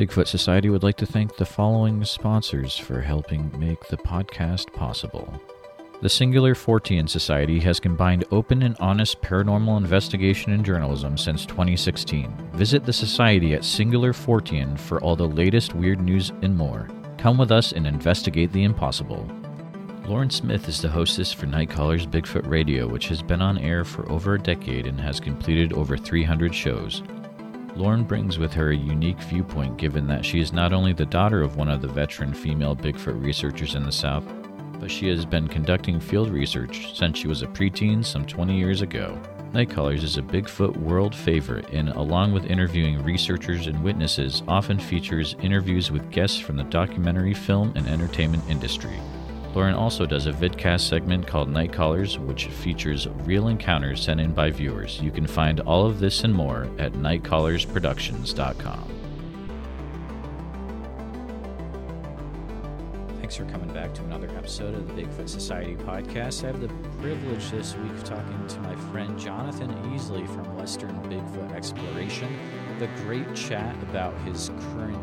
Bigfoot Society would like to thank the following sponsors for helping make the podcast possible. The Singular Fortean Society has combined open and honest paranormal investigation and journalism since 2016. Visit the Society at Singular Fortean for all the latest weird news and more. Come with us and investigate the impossible. Lauren Smith is the hostess for Nightcallers Bigfoot Radio, which has been on air for over a decade and has completed over 300 shows. Lauren brings with her a unique viewpoint given that she is not only the daughter of one of the veteran female Bigfoot researchers in the South, but she has been conducting field research since she was a preteen some 20 years ago. Nightcallers is a Bigfoot world favorite and, along with interviewing researchers and witnesses, often features interviews with guests from the documentary, film, and entertainment industry. Lauren also does a vidcast segment called Night Callers, which features real encounters sent in by viewers. You can find all of this and more at nightcallersproductions.com. Thanks for coming back to another episode of the Bigfoot Society podcast. I have the privilege this week of talking to my friend Jonathan Easley from Western Bigfoot Exploration. The great chat about his current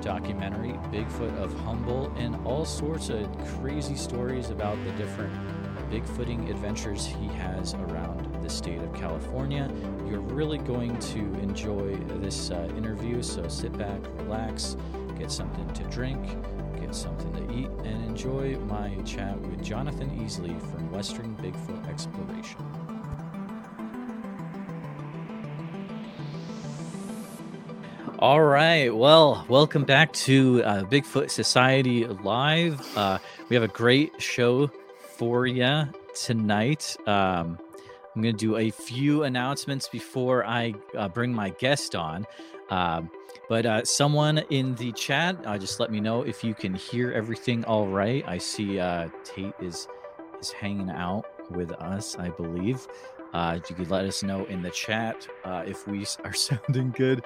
documentary, Bigfoot of Humboldt, and all sorts of crazy stories about the different Bigfooting adventures he has around the state of California. You're really going to enjoy this uh, interview, so sit back, relax, get something to drink, get something to eat, and enjoy my chat with Jonathan Easley from Western Bigfoot Exploration. All right. Well, welcome back to uh, Bigfoot Society Live. Uh, we have a great show for you tonight. Um, I'm going to do a few announcements before I uh, bring my guest on. Um, but uh, someone in the chat, uh, just let me know if you can hear everything all right. I see uh, Tate is is hanging out with us, I believe. Uh, you could let us know in the chat uh, if we are sounding good.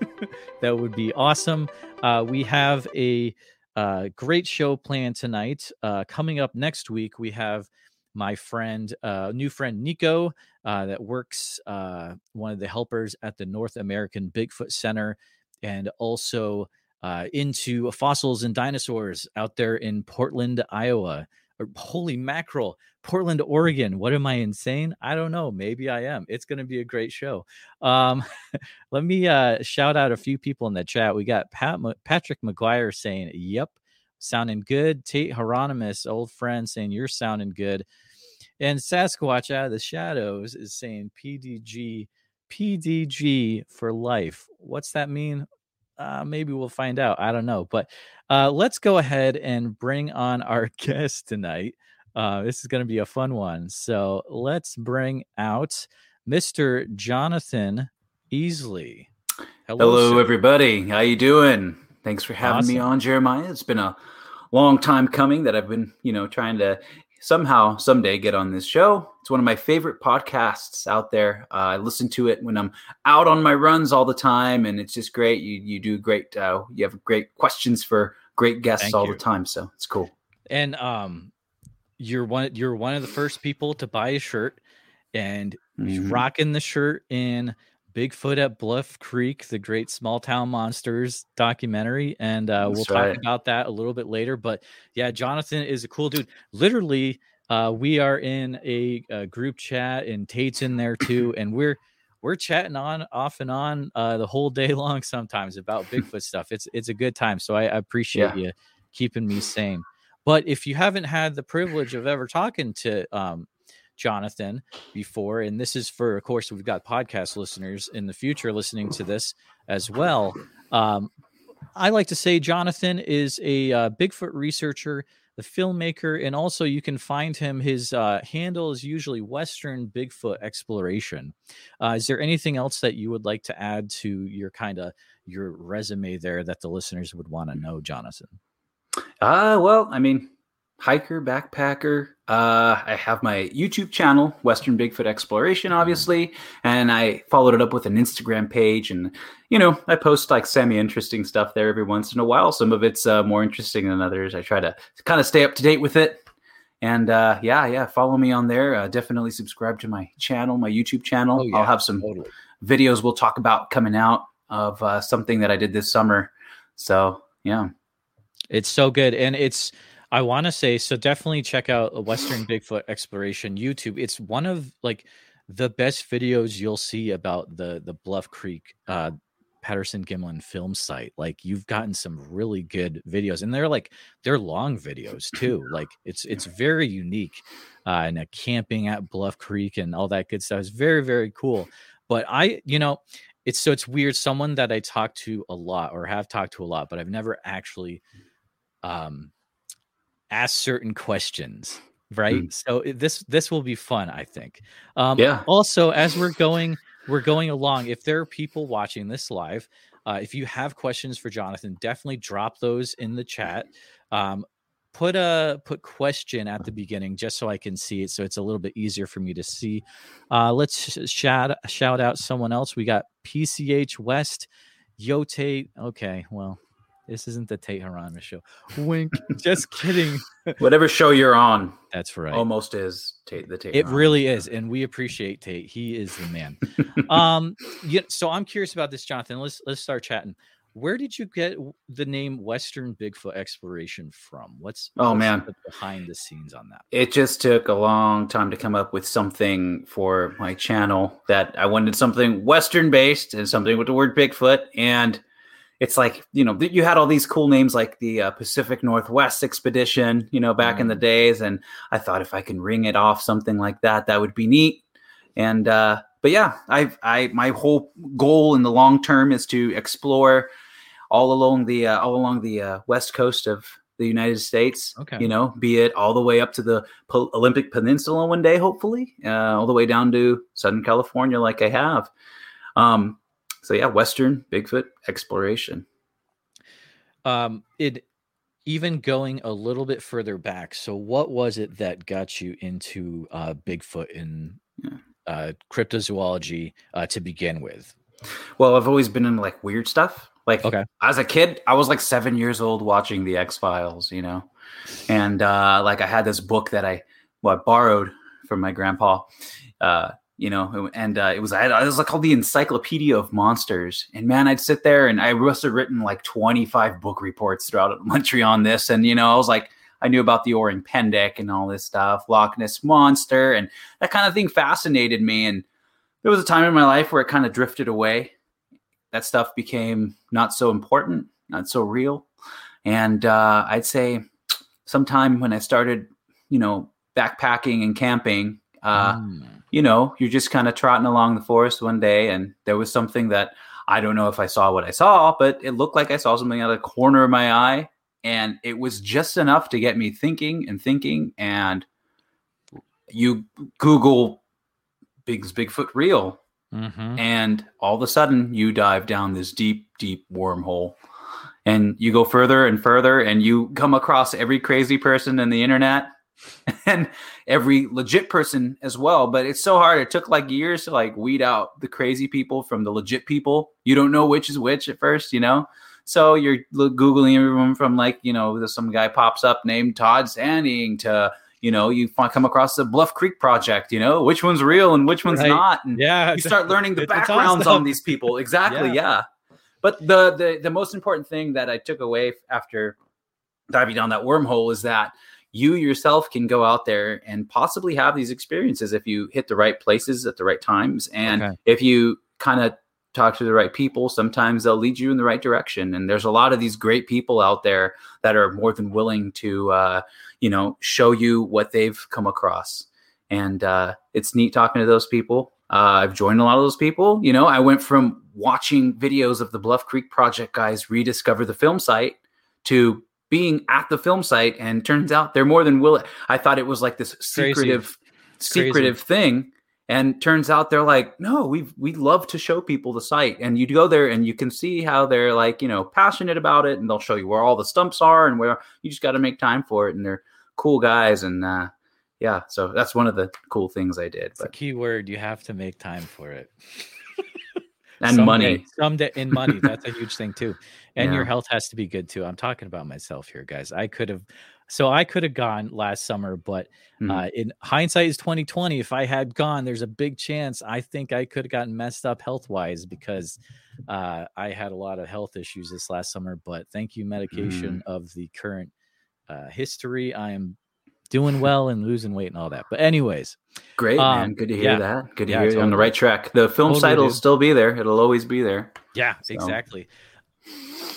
that would be awesome. Uh, we have a uh, great show planned tonight. Uh, coming up next week, we have my friend, uh, new friend Nico, that works one of the helpers at the North American Bigfoot Center, and also into fossils and dinosaurs out there in Portland, Iowa holy mackerel portland oregon what am i insane? I don't know maybe i am it's going to be a great show. Um let me uh shout out a few people in the chat we got Pat, patrick mcguire saying yep sounding good tate hieronymus old friend saying you're sounding good and sasquatch out of the shadows is saying pdg pdg for life what's that mean uh, maybe we'll find out. I don't know. But uh, let's go ahead and bring on our guest tonight. Uh, this is going to be a fun one. So let's bring out Mr. Jonathan Easley. Hello, Hello everybody. How you doing? Thanks for having awesome. me on, Jeremiah. It's been a long time coming that I've been, you know, trying to somehow someday get on this show. It's one of my favorite podcasts out there. Uh, I listen to it when I'm out on my runs all the time, and it's just great. You you do great. Uh, you have great questions for great guests Thank all you. the time, so it's cool. And um, you're one you're one of the first people to buy a shirt, and mm-hmm. rocking the shirt in Bigfoot at Bluff Creek, the great small town monsters documentary. And uh, we'll right. talk about that a little bit later. But yeah, Jonathan is a cool dude. Literally, uh, we are in a, a, group chat and Tate's in there too. And we're, we're chatting on off and on uh, the whole day long sometimes about Bigfoot stuff. It's, it's a good time. So I, I appreciate yeah. you keeping me sane. But if you haven't had the privilege of ever talking to um, Jonathan before, and this is for, of course, we've got podcast listeners in the future listening to this as well. Um, I like to say Jonathan is a uh, Bigfoot researcher, the filmmaker, and also you can find him. His uh, handle is usually Western Bigfoot Exploration. Uh, is there anything else that you would like to add to your kind of your resume there that the listeners would want to know, Jonathan? Uh, well, I mean, hiker, backpacker. Uh, I have my YouTube channel, Western Bigfoot Exploration, obviously, and I followed it up with an Instagram page. And, you know, I post like semi interesting stuff there every once in a while. Some of it's uh, more interesting than others. I try to kind of stay up to date with it. And uh, yeah, yeah, follow me on there. Uh, definitely subscribe to my channel, my YouTube channel. Oh, yeah, I'll have some totally. videos we'll talk about coming out of uh, something that I did this summer. So yeah, it's so good, and it's I want to say so. Definitely check out Western Bigfoot Exploration YouTube. It's one of like the best videos you'll see about the the Bluff Creek uh, Patterson Gimlin film site. Like you've gotten some really good videos, and they're like they're long videos too. like it's it's very unique, uh, and a camping at Bluff Creek and all that good stuff is very very cool. But I, you know, it's so it's weird. Someone that I talk to a lot or have talked to a lot, but I've never actually um asked certain questions right? Mm. so this this will be fun i think. Um yeah. also as we're going we're going along if there are people watching this live uh, if you have questions for jonathan definitely drop those in the chat. Um put a put question at the beginning just so i can see it so it's a little bit easier for me to see. Uh let's shout shout out someone else. We got pch west yote okay well this isn't the Tate Hieronymus show. Wink. Just kidding. Whatever show you're on. That's right. Almost is Tate the Tate. It really is, and we appreciate Tate. He is the man. um. Yeah. So I'm curious about this, Jonathan. Let's let's start chatting. Where did you get the name Western Bigfoot Exploration from? What's oh what's man the behind the scenes on that? It just took a long time to come up with something for my channel that I wanted something Western based and something with the word Bigfoot and it's like you know you had all these cool names like the uh, Pacific Northwest Expedition, you know, back mm. in the mm. days, and I thought if I can ring it off something like that, that would be neat. And uh, but yeah, I I my whole goal in the long term is to explore all along the uh, all along the uh, west coast of the United States. Okay, you know, be it all the way up to the Olympic Peninsula one day, hopefully, uh, all the way down to Southern California, like I have. Um, so yeah, Western Bigfoot exploration. Um, it even going a little bit further back. So what was it that got you into uh, Bigfoot in yeah. uh, cryptozoology uh, to begin with? Well, I've always been in like weird stuff. Like okay. as a kid, I was like seven years old watching the X Files, you know, and uh, like I had this book that I well I borrowed from my grandpa. Uh, you know, and uh, it was I, was like called the Encyclopedia of Monsters. And man, I'd sit there and I must have written like 25 book reports throughout elementary on this. And you know, I was like, I knew about the Orang-Pendek and all this stuff, Loch Ness monster, and that kind of thing fascinated me. And there was a time in my life where it kind of drifted away. That stuff became not so important, not so real. And uh, I'd say sometime when I started, you know, backpacking and camping. Uh, mm you know, you're just kind of trotting along the forest one day, and there was something that I don't know if I saw what I saw, but it looked like I saw something out of the corner of my eye, and it was just enough to get me thinking and thinking. And you Google Big's Bigfoot real, mm-hmm. and all of a sudden you dive down this deep, deep wormhole. And you go further and further, and you come across every crazy person in the internet and every legit person as well. But it's so hard. It took like years to like weed out the crazy people from the legit people. You don't know which is which at first, you know. So you're googling everyone from like you know some guy pops up named Todd Standing to you know you come across the Bluff Creek project. You know which one's real and which one's right. not. And yeah, you start learning the backgrounds on these people. Exactly. yeah. yeah. But the, the the most important thing that I took away after diving down that wormhole is that you yourself can go out there and possibly have these experiences if you hit the right places at the right times. And okay. if you kind of talk to the right people sometimes they'll lead you in the right direction. And there's a lot of these great people out there that are more than willing to uh, you know show you what they've come across. And uh, it's neat talking to those people. Uh, i've joined a lot of those people. You know i went from watching videos of the bluff creek project guys rediscover the film site to being at the film site and turns out they're more than willing. I thought it was like this secretive secretive thing and turns out they're like no we we love to show people the site. And you go there and you can see how they're like you know passionate about it and they'll show you where all the stumps are and where you just got to make time for it and they're cool guys and uh yeah so that's one of the cool things i did it's but key word you have to make time for it and someday, money someday in money that's a huge thing too and yeah. your health has to be good too i'm talking about myself here guys i could have so I could have gone last summer, but mm-hmm. uh, in hindsight is twenty twenty. If I had gone, there's a big chance I think I could have gotten messed up health wise because uh, I had a lot of health issues this last summer. But thank you, medication mm-hmm. of the current uh, history. I am doing well and losing weight and all that. But anyways, great um, man, good to hear yeah, that. Good to yeah, hear totally. you on the right track. The film totally site will still be there. It'll always be there. Yeah, so. exactly.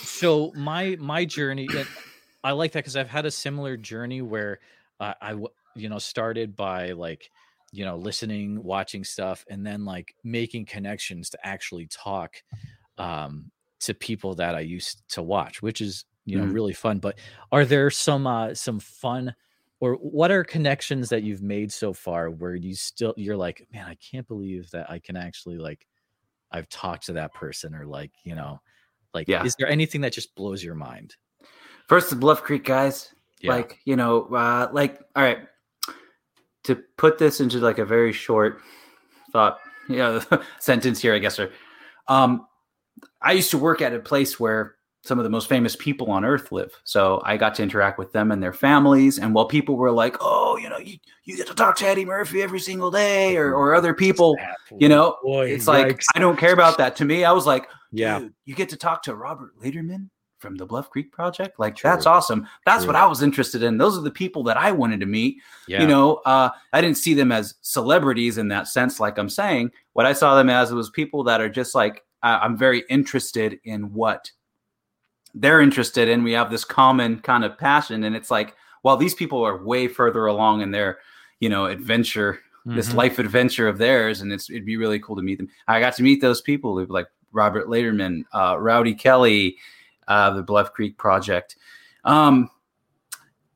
So my my journey, I like that because I've had a similar journey where uh, I you know started by like you know listening, watching stuff, and then like making connections to actually talk um, to people that I used to watch, which is you know mm-hmm. really fun. But are there some uh, some fun or what are connections that you've made so far where you still you're like man i can't believe that i can actually like i've talked to that person or like you know like yeah. is there anything that just blows your mind first the bluff creek guys yeah. like you know uh like all right to put this into like a very short thought you know sentence here i guess or um i used to work at a place where some of the most famous people on earth live. So I got to interact with them and their families. And while people were like, oh, you know, you, you get to talk to Eddie Murphy every single day or, or other people, you know, Boy, it's yikes. like, I don't care about that. To me, I was like, yeah, you get to talk to Robert Leiterman from the Bluff Creek Project. Like, True. that's awesome. That's True. what I was interested in. Those are the people that I wanted to meet. Yeah. You know, uh, I didn't see them as celebrities in that sense, like I'm saying. What I saw them as was people that are just like, uh, I'm very interested in what they're interested in. We have this common kind of passion, and it's like, while these people are way further along in their, you know, adventure, mm-hmm. this life adventure of theirs, and it's it'd be really cool to meet them. I got to meet those people, who like Robert Leiterman, uh, Rowdy Kelly, uh, the Bluff Creek Project. Um,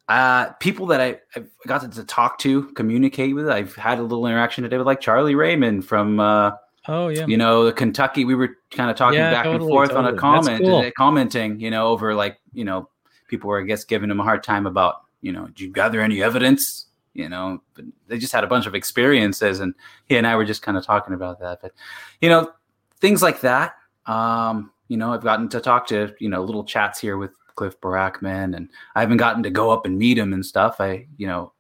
uh, people that I, I've got to, to, talk to, communicate with. I've had a little interaction today with like Charlie Raymond from uh, Oh yeah. You know, the Kentucky. We were kind of talking yeah, back totally, and forth totally. on a comment, cool. commenting. You know, over like you know, people were I guess giving him a hard time about you know, did you gather any evidence? You know, but they just had a bunch of experiences, and he and I were just kind of talking about that. But you know, things like that. Um, you know, I've gotten to talk to you know little chats here with Cliff Barackman, and I haven't gotten to go up and meet him and stuff. I you know,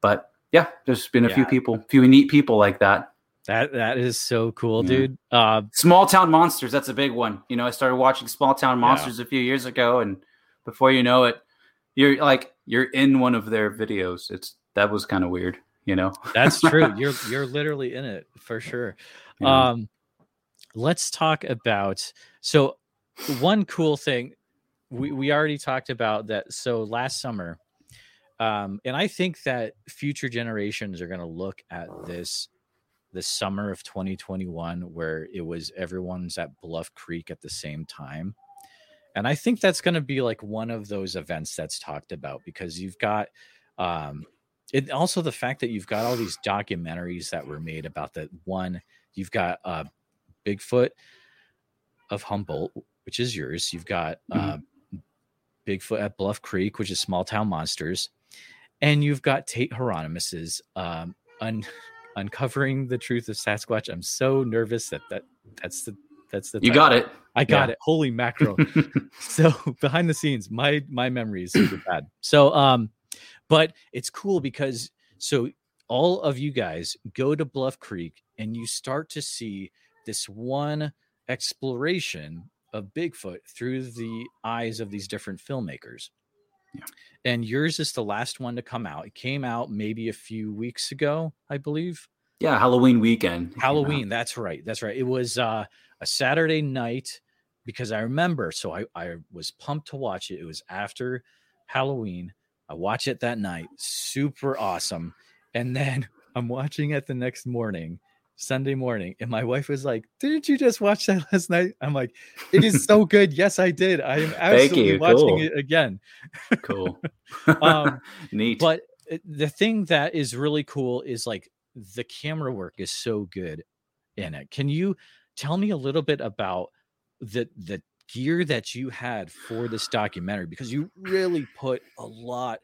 but yeah, there's been a yeah. few people, few neat people like that. That that is so cool, yeah. dude. Uh, Small Town Monsters, that's a big one. You know, I started watching Small Town Monsters yeah. a few years ago, and before you know it, you're like you're in one of their videos. It's that was kind of weird, you know. that's true. You're you're literally in it for sure. Yeah. Um, let's talk about so one cool thing we we already talked about that. So last summer, um, and I think that future generations are going to look at this the summer of 2021 where it was everyone's at Bluff Creek at the same time. And I think that's going to be like one of those events that's talked about because you've got um it also the fact that you've got all these documentaries that were made about that one you've got uh Bigfoot of Humboldt which is yours. You've got mm-hmm. uh Bigfoot at Bluff Creek which is Small Town Monsters and you've got Tate Hieronymus's um un- uncovering the truth of Sasquatch. I'm so nervous that that that's the that's the you got it. I got yeah. it. Holy macro! so behind the scenes, my my memory is super bad. So um, but it's cool because so all of you guys go to Bluff Creek and you start to see this one exploration of Bigfoot through the eyes of these different filmmakers. Yeah. And yours is the last one to come out. It came out maybe a few weeks ago, I believe. Yeah, Halloween weekend. Halloween, that's right. That's right. It was uh, a Saturday night because I remember. So I, I was pumped to watch it. It was after Halloween. I watch it that night. Super awesome. And then I'm watching it the next morning Sunday morning, and my wife was like, "Didn't you just watch that last night?" I'm like, "It is so good." yes, I did. I am absolutely watching cool. it again. cool. um, Neat. But uh, the thing that is really cool is like the camera work is so good in it. Can you tell me a little bit about the the gear that you had for this documentary because you really put a lot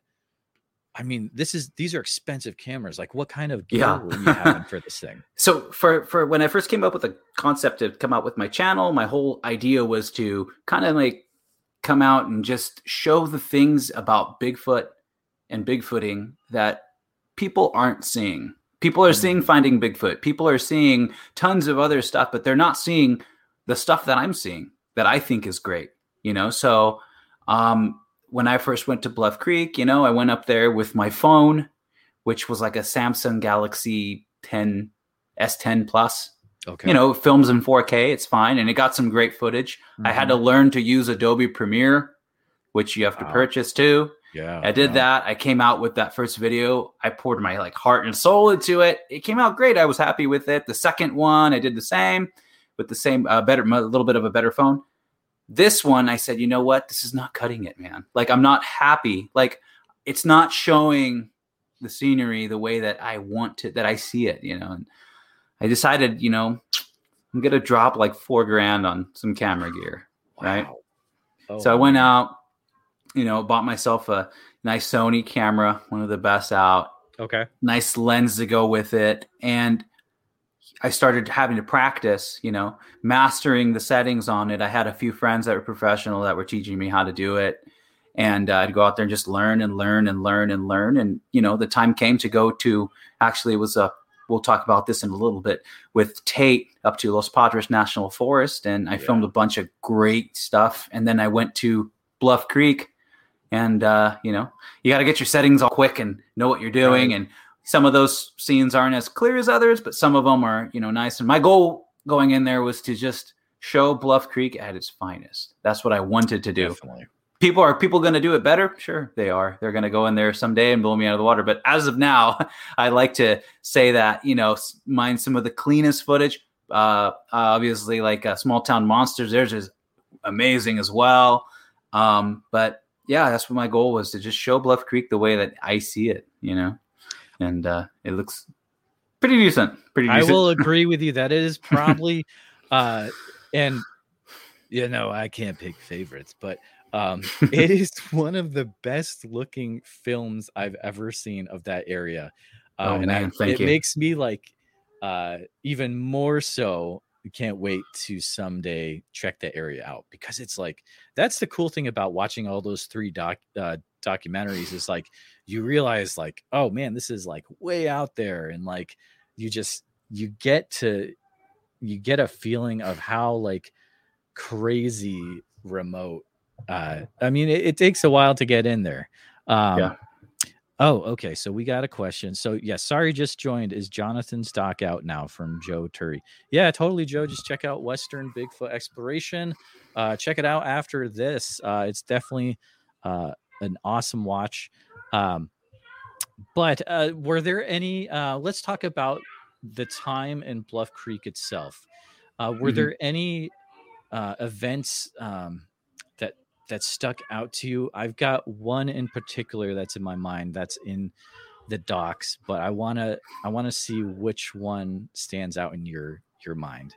I mean, this is these are expensive cameras. Like, what kind of gear yeah. were you having for this thing? So, for for when I first came up with the concept to come out with my channel, my whole idea was to kind of like come out and just show the things about Bigfoot and Bigfooting that people aren't seeing. People are seeing mm-hmm. Finding Bigfoot. People are seeing tons of other stuff, but they're not seeing the stuff that I'm seeing that I think is great. You know, so um, when I first went to Bluff Creek, you know, I went up there with my phone, which was like a Samsung Galaxy 10 S10 Plus. Okay. You know, films in 4K, it's fine. And it got some great footage. Mm-hmm. I had to mm-hmm. learn to use Adobe Premiere, which you have to wow. purchase too. Yeah. I did that. I came out with that first video. I poured my like heart and soul into it. It came out great. I was happy with it. The second one, I did the same with the same uh, better a little bit of a better phone. This one, I said, you know what? This is not cutting it, man. Like I'm not happy. Like it's not showing the scenery the way that I want to that I see it, you know. And I decided, you know, I'm gonna drop like four grand on some camera gear, wow. right? Oh, so I went out, you know, bought myself a nice Sony camera, one of the best out. Okay. Nice lens to go with it. And I started having to practice, you know, mastering the settings on it. I had a few friends that were professional that were teaching me how to do it. And uh, I'd go out there and just learn and learn and learn and learn. And, you know, the time came to go to actually, it was a, we'll talk about this in a little bit with Tate up to Los Padres National Forest. And I yeah. filmed a bunch of great stuff. And then I went to Bluff Creek and uh, you know you got to get your settings all quick and know what you're doing right. and some of those scenes aren't as clear as others but some of them are you know nice. And my goal going in there was to just show bluff creek at its finest. That's what i wanted to do. Definitely. people are people going to do it better? Sure they are. They're going to go in there someday and blow me out of the water. But as of now i like to say that you know mine some of the cleanest footage. Uh, obviously like uh, small town monsters theirs is amazing as well. Um, but yeah, that's what my goal was to just show Bluff Creek the way that I see it, you know, and uh, it looks pretty decent. Pretty. Decent. I will agree with you. That is probably, uh, and you know, I can't pick favorites, but um, it is one of the best looking films I've ever seen of that area. Uh, oh, and man, I, it you. makes me like uh, even more so can't wait to someday check that area out because it's like that's the cool thing about watching all those three doc uh, documentaries is like you realize like oh man this is like way out there and like you just you get to you get a feeling of how like crazy remote uh i mean it, it takes a while to get in there um yeah Oh, okay. So we got a question. So yes, yeah, sorry, just joined. Is Jonathan's doc out now from Joe Turi? Yeah, totally, Joe. Just check out Western Bigfoot Exploration. Uh, check it out after this. Uh, it's definitely uh, an awesome watch. Um, but uh, were there any? Uh, let's talk about the time in Bluff Creek itself. Uh, were mm-hmm. there any uh, events? Um, that stuck out to you? I've got one in particular that's in my mind that's in the docs, but I want to I want to see which one stands out in your your mind.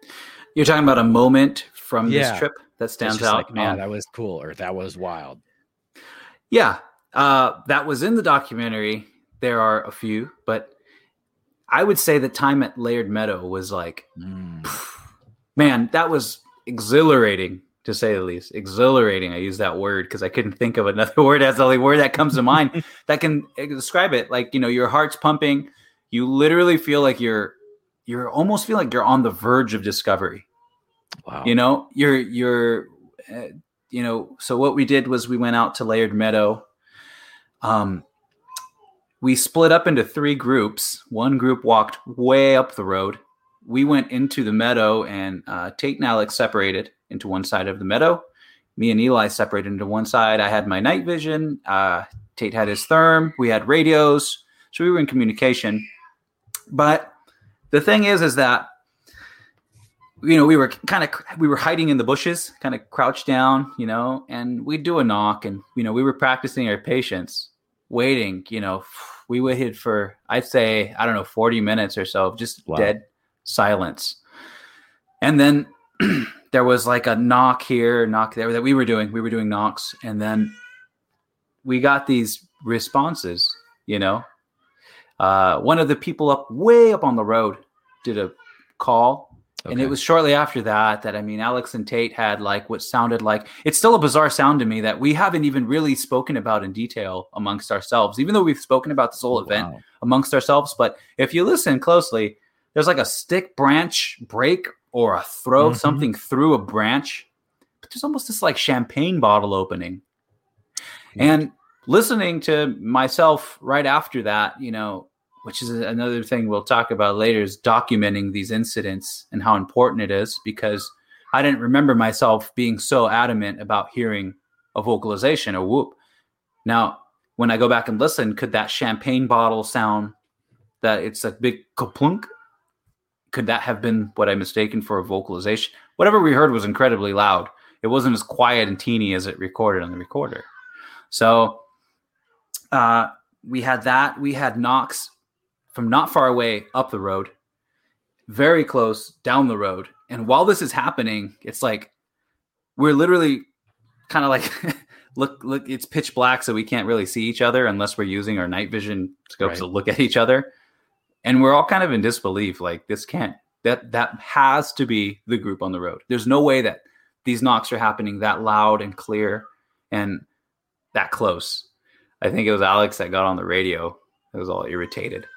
You're talking about a moment from yeah. this trip that stands out. Like, man, um, that was cool or that was wild. Yeah, uh, that was in the documentary. There are a few, but I would say the time at Laird Meadow was like, mm. man, that was exhilarating to say the least. Exhilarating. I use that word because I couldn't think of another word as the only word that comes to mind that can describe it. Like you know, your heart's pumping. You literally feel like you're you're almost feel like you're on the verge of discovery. Wow. You know, you're you're uh, you know. So what we did was we went out to Laird Meadow. Um, we split up into three groups. One group walked way up the road. We went into the meadow, and uh, Tate and Alex separated into one side of the meadow. Me and Eli separated into one side. I had my night vision. Uh, Tate had his therm. We had radios, so we were in communication. But the thing is, is that you know we were kind of we were hiding in the bushes, kind of crouched down, you know, and we'd do a knock, and you know we were practicing our patience, waiting. You know, we waited for I'd say I don't know forty minutes or so, just wow. dead silence, and then there was like a knock here, knock there that we were doing. We were doing knocks, and then we got these responses. You know, uh, one of the people up way up on the road did a call, Okay. And it was shortly after that that I mean, Alex and Tate had like what sounded like it's still a bizarre sound to me that we haven't even really spoken about in detail amongst ourselves, even though we've spoken about this whole event wow. amongst ourselves. But if you listen closely, there's like a stick branch break or a throw mm-hmm. something through a branch. But there's almost this like champagne bottle opening. And listening to myself right after that, you know, which is another thing we'll talk about later, is documenting these incidents and how important it is because I didn't remember myself being so adamant about hearing a vocalization, a whoop. Now, when I go back and listen, could that champagne bottle sound that it's a big kaplunk? Could that have been what I mistaken for a vocalization? Whatever we heard was incredibly loud. It wasn't as quiet and teeny as it recorded on the recorder. So uh, we had that. We had knocks from not far away up the road, very close down the road. And while this is happening, it's like we're literally kind of like look look it's pitch black so we can't really see each other unless we're using our night vision scopes right. to look at each other. And we're all kind of in disbelief like this can't that that has to be the group on the road. There's no way that these knocks are happening that loud and clear and that close. I think it was Alex that got on the radio. It was all irritated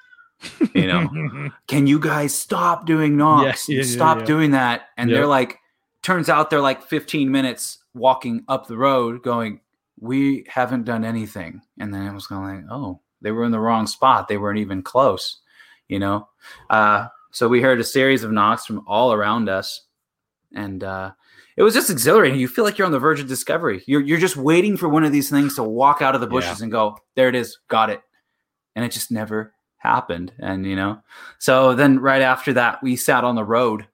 you know? Can you guys stop doing knocks? Yeah, yeah, stop yeah, doing that. And they're like turns out they're like 15 minutes walking up the road going we haven't done anything. And then it was going like oh they were in the wrong spot. They weren't even close you know? Uh, so we heard a series of knocks from all around us. And uh, it was just exhilarating. You feel like you're on the verge of discovery. You're, you're just waiting for one of these things to walk out of the bushes and go there it is. Got it. And it just never happened. And, you know, so then right after that, we sat on the road,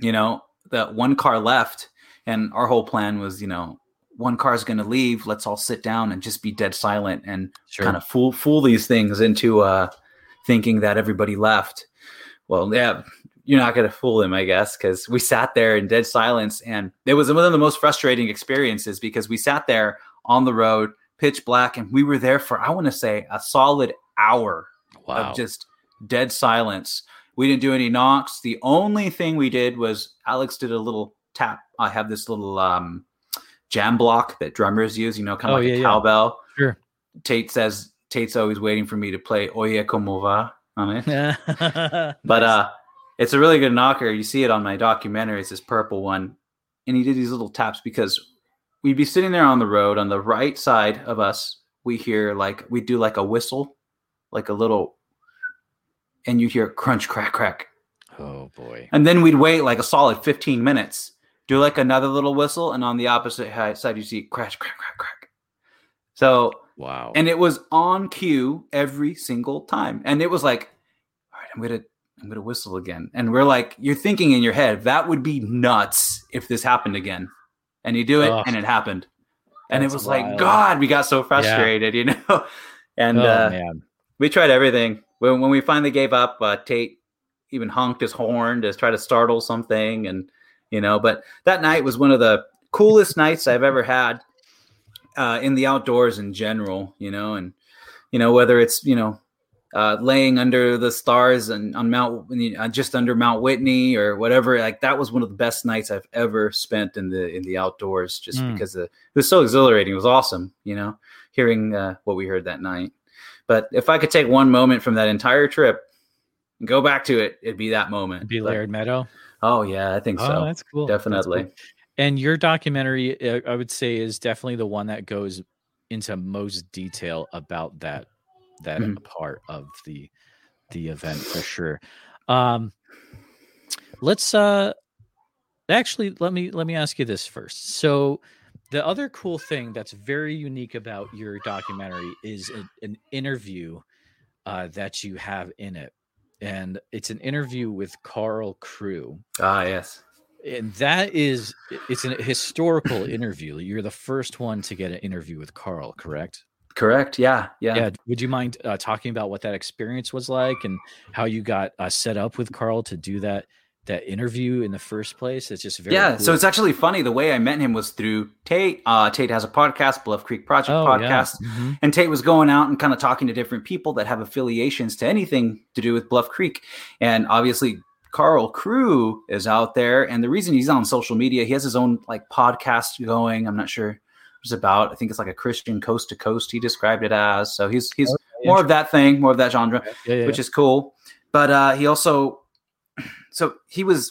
you know, that one car left. And our whole plan was, you know, one car is going to leave. Let's all sit down and just be dead silent and sure. kind of fool fool these things into uh, thinking that everybody left. Well, yeah, you're not going to fool them, I guess, because we sat there in dead silence, and it was one of the most frustrating experiences because we sat there on the road, pitch black, and we were there for I want to say a solid hour wow. of just dead silence. We didn't do any knocks. The only thing we did was Alex did a little tap. I have this little um, jam block that drummers use, you know, kind of oh, like yeah, a cowbell. Yeah. Sure. Tate says Tate's always waiting for me to play Oye Como Va on it. but uh it's a really good knocker. You see it on my documentary. It's this purple one. And he did these little taps because we'd be sitting there on the road on the right side of us. We hear like we do like a whistle like a little, and you'd hear crunch, crack, crack. Oh boy. And then we'd wait like a solid 15 minutes, do like another little whistle, and on the opposite side, you see crash, crack, crack, crack. So, wow. And it was on cue every single time. And it was like, all right, I'm going to. I'm gonna whistle again, and we're like, you're thinking in your head that would be nuts if this happened again, and you do it, Ugh. and it happened, and it was wild. like, God, we got so frustrated, yeah. you know, and oh, uh, man we tried everything. When when we finally gave up, uh, Tate even honked his horn to try to startle something, and you know. But that night was one of the coolest nights I've ever had uh, in the outdoors in general. You know, and you know whether it's you know uh, laying under the stars and on Mount uh, just under Mount Whitney or whatever. Like that was one of the best nights I've ever spent in the in the outdoors, just mm. because it was so exhilarating. It was awesome, you know, hearing uh, what we heard that night. But if I could take one moment from that entire trip and go back to it, it'd be that moment. It'd be Laird Meadow. Oh yeah, I think so. Oh, that's cool. Definitely. That's cool. And your documentary, uh, I would say, is definitely the one that goes into most detail about that that mm-hmm. part of the the event for sure. Um, let's uh actually let me let me ask you this first. So the other cool thing that's very unique about your documentary is a, an interview uh, that you have in it, and it's an interview with Carl Crew. Ah, yes. And that is it's a historical interview. You're the first one to get an interview with Carl, correct? Correct. Yeah. Yeah. Yeah. Would you mind uh, talking about what that experience was like and how you got uh, set up with Carl to do that that interview in the first place. It's just very yeah. Cool. So it's actually funny. The way I met him was through Tate. Uh, Tate has a podcast, Bluff Creek Project oh, podcast, yeah. mm-hmm. and Tate was going out and kind of talking to different people that have affiliations to anything to do with Bluff Creek, and obviously Carl Crew is out there, and the reason he's on social media, he has his own like podcast going. I'm not sure it's about. I think it's like a Christian coast to coast. He described it as. So he's he's okay, more of that thing, more of that genre, yeah, yeah, which is cool. But uh, he also, so he was,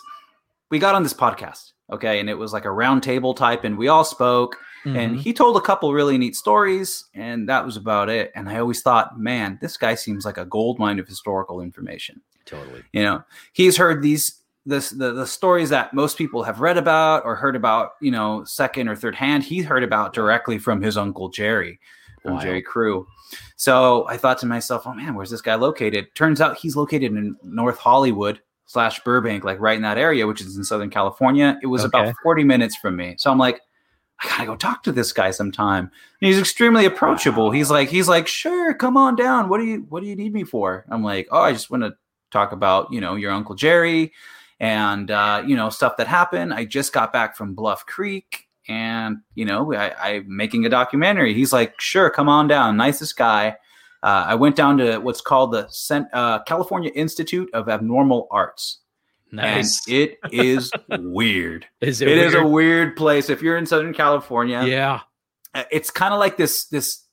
we got on this podcast, okay, and it was like a roundtable type, and we all spoke. Mm-hmm. And he told a couple really neat stories, and that was about it. And I always thought, man, this guy seems like a gold mine of historical information. Totally. You know, he's heard these this the, the stories that most people have read about or heard about, you know, second or third hand. He heard about directly from his uncle Jerry, from Jerry Crew. So I thought to myself, oh man, where's this guy located? Turns out he's located in North Hollywood slash Burbank, like right in that area, which is in Southern California. It was okay. about 40 minutes from me. So I'm like, I gotta go talk to this guy sometime. And he's extremely approachable. He's like, he's like, sure, come on down. What do you what do you need me for? I'm like, oh, I just want to talk about, you know, your Uncle Jerry and uh, you know, stuff that happened. I just got back from Bluff Creek and you know, I, am making a documentary. He's like, sure, come on down. Nicest guy. Uh, I went down to what's called the Cent- uh, California Institute of Abnormal Arts. Nice. And it is weird. Is it? It weird? is a weird place. If you're in Southern California, yeah, uh, it's kind of like this. This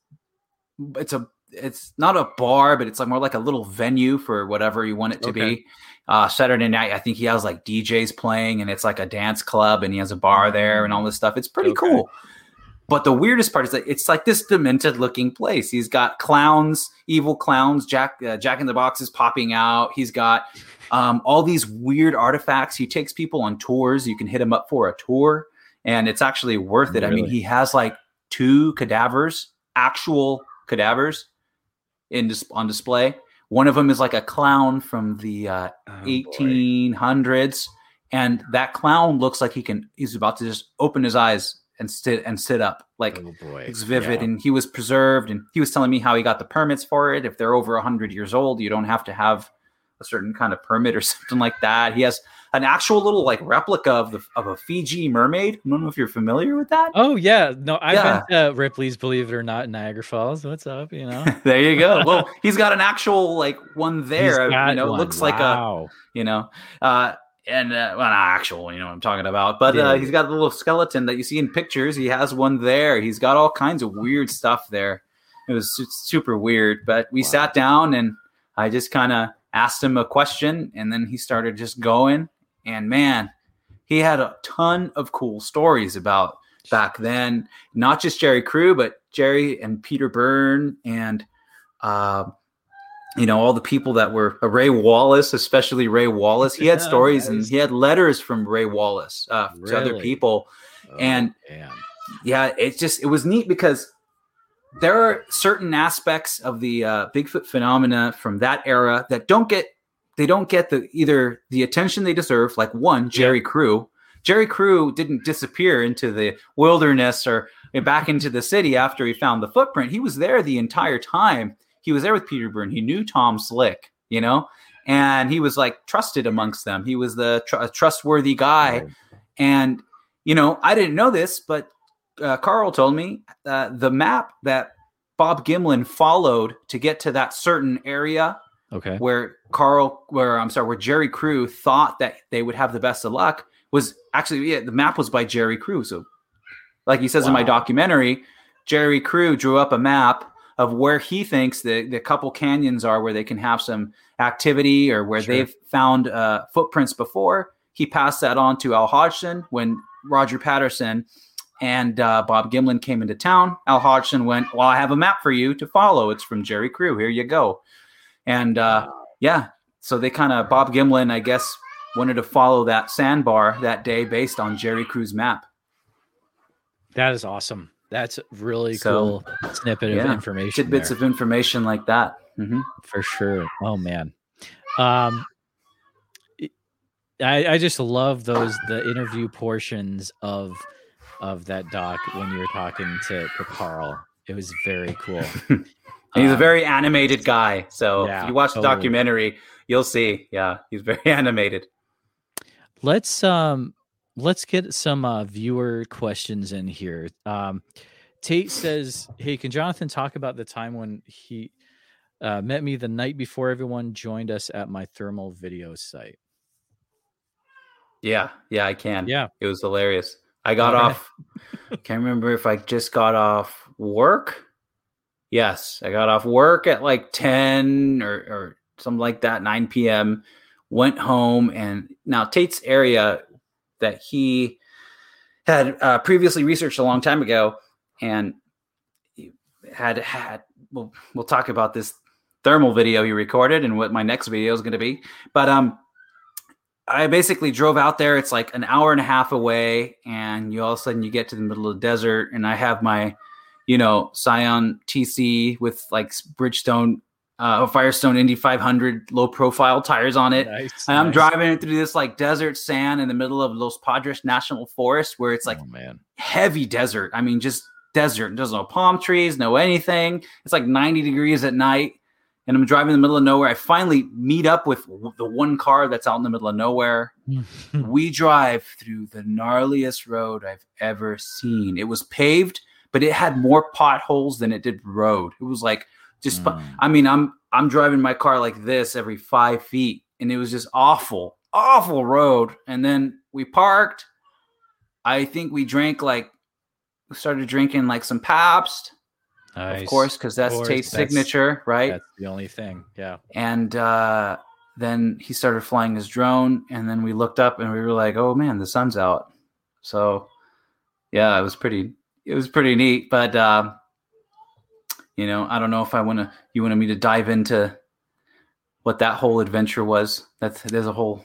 it's a it's not a bar, but it's like more like a little venue for whatever you want it to okay. be. Uh, Saturday night, I think he has like DJs playing, and it's like a dance club, and he has a bar there and all this stuff. It's pretty okay. cool. But the weirdest part is that it's like this demented looking place. He's got clowns, evil clowns, Jack uh, Jack in the Box is popping out. He's got um, all these weird artifacts. He takes people on tours. You can hit him up for a tour, and it's actually worth it. Really? I mean, he has like two cadavers, actual cadavers, in dis- on display. One of them is like a clown from the uh, oh, 1800s, boy. and that clown looks like he can. He's about to just open his eyes and sit and sit up like oh it's vivid yeah. and he was preserved and he was telling me how he got the permits for it if they're over 100 years old you don't have to have a certain kind of permit or something like that he has an actual little like replica of the of a Fiji mermaid. I don't know if you're familiar with that. Oh yeah, no, I've yeah. been to Ripley's Believe It or Not in Niagara Falls. What's up? You know, there you go. Well, he's got an actual like one there. You know, one. looks wow. like a you know, uh, and uh, well, not actual. You know what I'm talking about. But uh, he's got the little skeleton that you see in pictures. He has one there. He's got all kinds of weird stuff there. It was super weird. But we wow. sat down and I just kind of asked him a question, and then he started just going and man, he had a ton of cool stories about back then. Not just Jerry Crew, but Jerry and Peter Byrne and uh, you know all the people that were uh, Ray Wallace, especially Ray Wallace. He had stories and he had letters from Ray Wallace uh, really? to other people, oh, and man. yeah, it just it was neat because there are certain aspects of the uh, Bigfoot phenomena from that era that don't get they don't get the either the attention they deserve. Like one, Jerry yeah. Crew. Jerry Crew didn't disappear into the wilderness or back into the city after he found the footprint. He was there the entire time. He was there with Peter Byrne. He knew Tom Slick, you know, and he was like trusted amongst them. He was the tr- trustworthy guy. And, you know, I didn't know this, but uh, Carl told me uh, the map that Bob Gimlin followed to get to that certain area Okay. Where Carl, where I'm sorry, where Jerry Crew thought that they would have the best of luck was actually yeah, the map was by Jerry Crew. So, like he says wow. in my documentary, Jerry Crew drew up a map of where he thinks the the couple canyons are where they can have some activity or where sure. they've found uh, footprints before. He passed that on to Al Hodgson when Roger Patterson and uh, Bob Gimlin came into town. Al Hodgson went, "Well, I have a map for you to follow. It's from Jerry Crew. Here you go." And uh, yeah, so they kind of Bob Gimlin, I guess, wanted to follow that sandbar that day based on Jerry Crew's map. That is awesome. That's really so, cool snippet yeah, of information. Tidbits there. of information like that. Mm-hmm. For sure. Oh man. Um, I, I just love those the interview portions of of that doc when you were talking to, to Carl. It was very cool. he's um, a very animated guy. So yeah, if you watch totally. the documentary, you'll see. Yeah, he's very animated. Let's um let's get some uh, viewer questions in here. Um, Tate says, "Hey, can Jonathan talk about the time when he uh, met me the night before everyone joined us at my thermal video site?" Yeah, yeah, I can. Yeah, it was hilarious. I got off. can't remember if I just got off work. Yes, I got off work at like ten or, or something like that, nine p.m. Went home, and now Tate's area that he had uh, previously researched a long time ago, and had had. We'll we'll talk about this thermal video he recorded and what my next video is going to be, but um I basically drove out there. It's like an hour and a half away, and you all of a sudden you get to the middle of the desert, and I have my, you know, Scion TC with like Bridgestone, uh, Firestone Indy 500 low profile tires on it. Nice, and I'm nice. driving through this like desert sand in the middle of Los Padres National Forest, where it's like oh, man. heavy desert. I mean, just desert. There's no palm trees, no anything. It's like 90 degrees at night and I'm driving in the middle of nowhere. I finally meet up with the one car that's out in the middle of nowhere. we drive through the gnarliest road I've ever seen. It was paved, but it had more potholes than it did road. It was like just mm. I mean, I'm I'm driving my car like this every 5 feet and it was just awful. Awful road. And then we parked. I think we drank like we started drinking like some Pabst Nice. Of course, because that's Tate's signature, right? That's the only thing. Yeah. And uh, then he started flying his drone, and then we looked up and we were like, "Oh man, the sun's out." So, yeah, it was pretty. It was pretty neat, but uh, you know, I don't know if I want to. You wanted me to dive into what that whole adventure was. That's there's a whole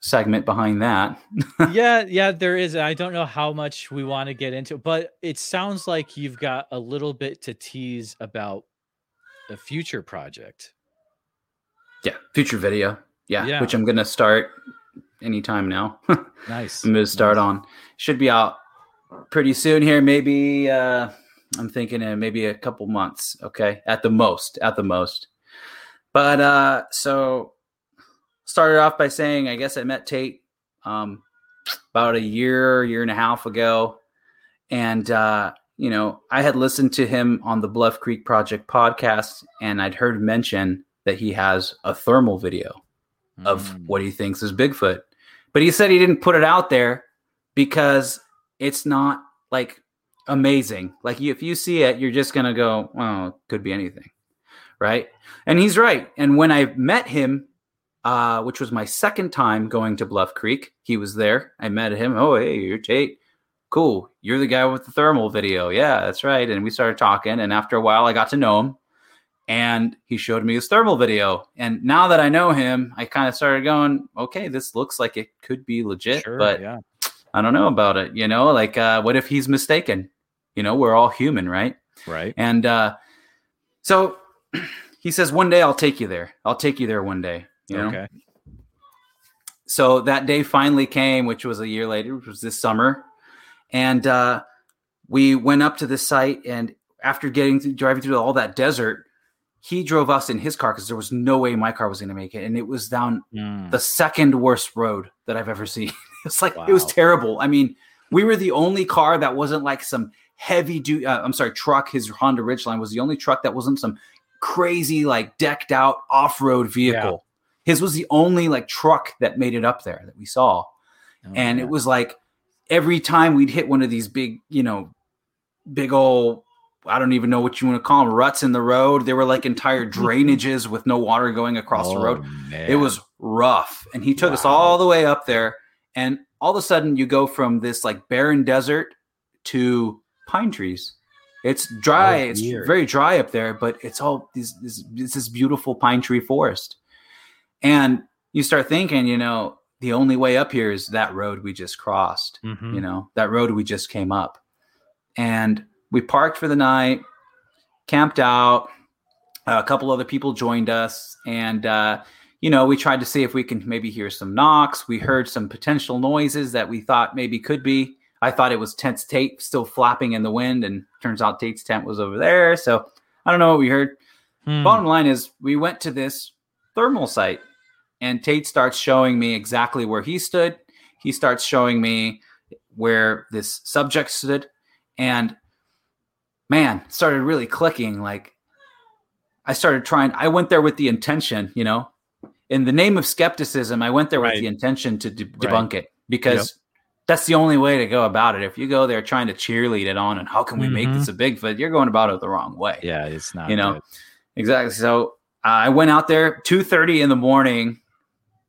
segment behind that. yeah, yeah, there is. I don't know how much we want to get into, but it sounds like you've got a little bit to tease about a future project. Yeah, future video. Yeah, yeah. which I'm going to start anytime now. nice. I'm to start nice. on. Should be out pretty soon here. Maybe uh, I'm thinking in maybe a couple months. Okay, at the most, at the most. But uh, so started off by saying, I guess I met Tate um, about a year, year and a half ago. And, uh, you know, I had listened to him on the Bluff Creek Project podcast, and I'd heard mention that he has a thermal video mm. of what he thinks is Bigfoot. But he said he didn't put it out there because it's not like amazing. Like if you see it, you're just gonna go, "Oh, could be anything," right? And he's right. And when I met him uh, which was my second time going to Bluff Creek. He was there. I met him. Oh, hey, you're Tate. Cool. You're the guy with the thermal video. Yeah, that's right. And we started talking. And after a while, I got to know him. And he showed me his thermal video. And now that I know him, I kind of started going, okay, this looks like it could be legit, sure, but yeah. I don't know about it. You know, like, uh, what if he's mistaken? You know, we're all human, right? Right. And uh, so he says, one day I'll take you there. I'll take you there one day. You know? Okay. So that day finally came, which was a year later, which was this summer, and uh, we went up to the site. And after getting through, driving through all that desert, he drove us in his car because there was no way my car was going to make it, and it was down mm. the second worst road that I've ever seen. it's like wow. it was terrible. I mean, we were the only car that wasn't like some heavy duty. Uh, I'm sorry, truck. His Honda Ridgeline was the only truck that wasn't some crazy like decked out off road vehicle. His was the only like truck that made it up there that we saw. Oh, and yeah. it was like every time we'd hit one of these big, you know, big old I don't even know what you want to call them ruts in the road. There were like entire drainages with no water going across oh, the road. Man. It was rough. And he took wow. us all the way up there. And all of a sudden, you go from this like barren desert to pine trees. It's dry. Oh, it's very dry up there, but it's all these this, this beautiful pine tree forest. And you start thinking, you know, the only way up here is that road we just crossed, mm-hmm. you know, that road we just came up. And we parked for the night, camped out. a couple other people joined us. And, uh, you know, we tried to see if we can maybe hear some knocks. We heard some potential noises that we thought maybe could be. I thought it was Tate's tape still flapping in the wind, and turns out Tate's tent was over there. So I don't know what we heard. Hmm. Bottom line is, we went to this thermal site and Tate starts showing me exactly where he stood. He starts showing me where this subject stood. And man, started really clicking. Like I started trying, I went there with the intention, you know, in the name of skepticism, I went there right. with the intention to de- debunk right. it because yep. that's the only way to go about it. If you go there trying to cheerlead it on and how can we mm-hmm. make this a Bigfoot, you're going about it the wrong way. Yeah, it's not. You know, good. exactly. So uh, I went out there two thirty in the morning.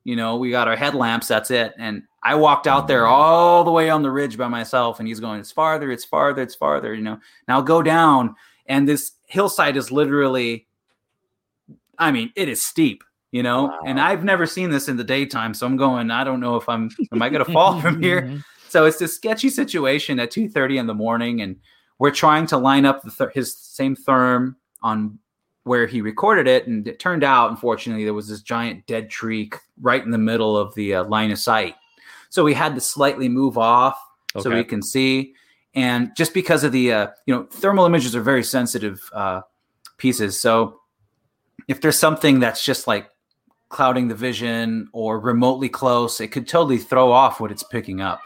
You know, we got our headlamps. That's it. And I walked out there mm-hmm. all the way on the ridge by myself, and he's going, "It's farther, it's farther, it's farther." You know, now go down, and this hillside is literally, I mean, it is steep. You know, wow. and I've never seen this in the daytime, so I'm going. I don't know if I'm. Am I going to fall from here? Mm-hmm. So it's this sketchy situation at 2:30 in the morning, and we're trying to line up th- his same therm on where he recorded it, and it turned out, unfortunately, there was this giant dead tree right in the middle of the uh, line of sight. So we had to slightly move off okay. so we can see. And just because of the, uh, you know, thermal images are very sensitive uh, pieces. So if there's something that's just like clouding the vision or remotely close, it could totally throw off what it's picking up.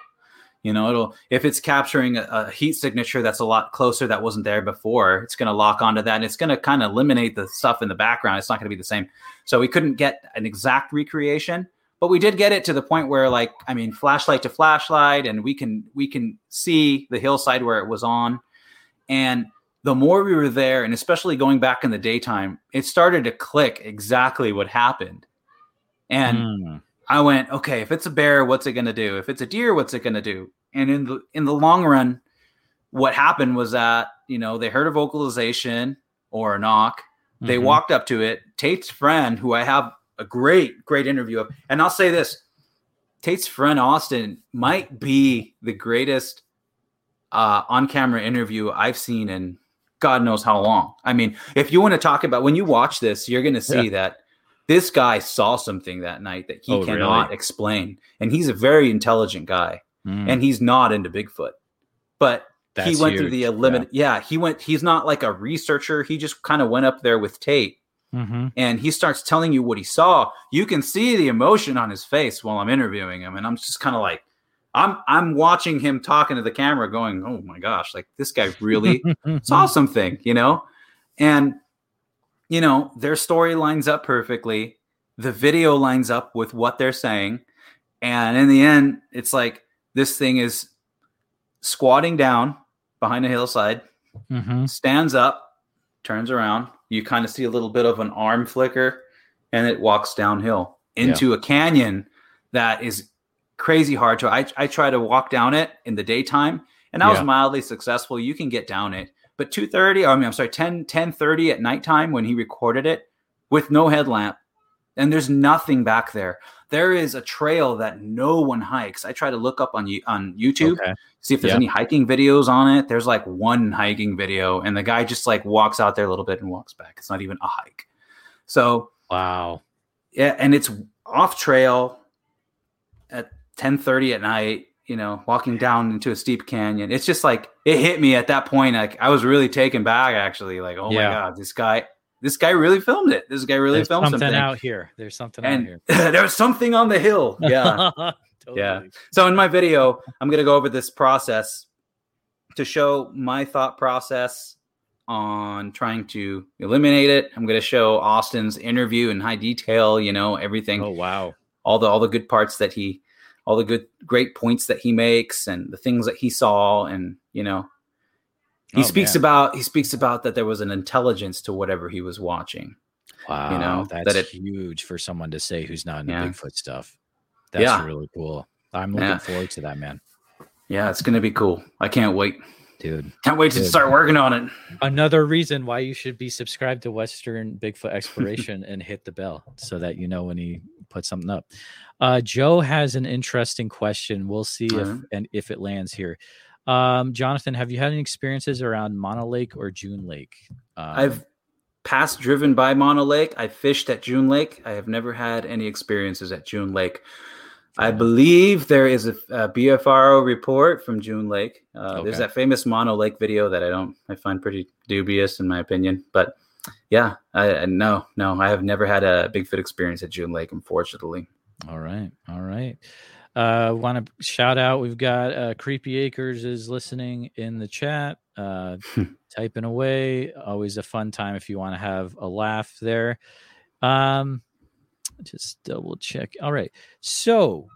You know, it'll if it's capturing a, a heat signature that's a lot closer that wasn't there before, it's going to lock onto that, and it's going to kind of eliminate the stuff in the background. It's not going to be the same. So we couldn't get an exact recreation, but we did get it to the point where like i mean flashlight to flashlight and we can we can see the hillside where it was on and the more we were there and especially going back in the daytime it started to click exactly what happened and mm. i went okay if it's a bear what's it going to do if it's a deer what's it going to do and in the in the long run what happened was that you know they heard a vocalization or a knock they mm-hmm. walked up to it tate's friend who i have a great, great interview of. And I'll say this Tate's friend Austin might be the greatest uh, on camera interview I've seen in God knows how long. I mean, if you want to talk about when you watch this, you're going to see yeah. that this guy saw something that night that he oh, cannot really? explain. And he's a very intelligent guy mm. and he's not into Bigfoot. But That's he went huge. through the limited. Yeah. yeah, he went, he's not like a researcher. He just kind of went up there with Tate Mm-hmm. and he starts telling you what he saw, you can see the emotion on his face while I'm interviewing him, and I'm just kind of like, I'm I'm watching him talking to the camera, going, "Oh my gosh, like this guy really saw something," you know, and you know their story lines up perfectly, the video lines up with what they're saying, and in the end, it's like this thing is squatting down behind a hillside, mm-hmm. stands up, turns around, you kind of see a little bit of an arm flicker and it walks downhill into yeah. a canyon that is crazy hard to I, I try to walk down it in the daytime and I was mildly successful. You can get down it. But 2:30, I mean I'm sorry, 10 10:30 at nighttime when he recorded it with no headlamp and there's nothing back there. There is a trail that no one hikes. I try to look up on on YouTube, okay. see if there's any hiking videos on it. There's like one hiking video, and the guy just like walks out there a little bit and walks back. It's not even a hike. So wow, yeah, and it's off trail at 10:30 at night. You know, walking down into a steep canyon. It's just like it hit me at that point. Like I was really taken back, actually. Like, oh yeah. my god, this guy this guy really filmed it. This guy really There's filmed something, something out here. There's something and out here. there's something on the hill. Yeah. totally. Yeah. So in my video, I'm going to go over this process to show my thought process on trying to eliminate it. I'm going to show Austin's interview in high detail, you know, everything. Oh wow. All the all the good parts that he all the good great points that he makes and the things that he saw and, you know, he oh, speaks man. about he speaks about that there was an intelligence to whatever he was watching. Wow, you know that's that it, huge for someone to say who's not into yeah. Bigfoot stuff. That's yeah. really cool. I'm looking yeah. forward to that, man. Yeah, it's gonna be cool. I can't wait, dude. Can't wait dude. to start working on it. Another reason why you should be subscribed to Western Bigfoot Exploration and hit the bell so that you know when he puts something up. Uh, Joe has an interesting question. We'll see if and if it lands here. Um, Jonathan, have you had any experiences around Mono Lake or June Lake? Um, I've passed driven by Mono Lake. I fished at June Lake. I have never had any experiences at June Lake. I believe there is a, a BFRO report from June Lake. Uh, okay. There's that famous Mono Lake video that I don't, I find pretty dubious in my opinion. But yeah, I, no, no, I have never had a Bigfoot experience at June Lake, unfortunately. All right, all right. Uh, Want to shout out? We've got uh, Creepy Acres is listening in the chat, uh, typing away. Always a fun time if you want to have a laugh there. Um, just double check. All right. So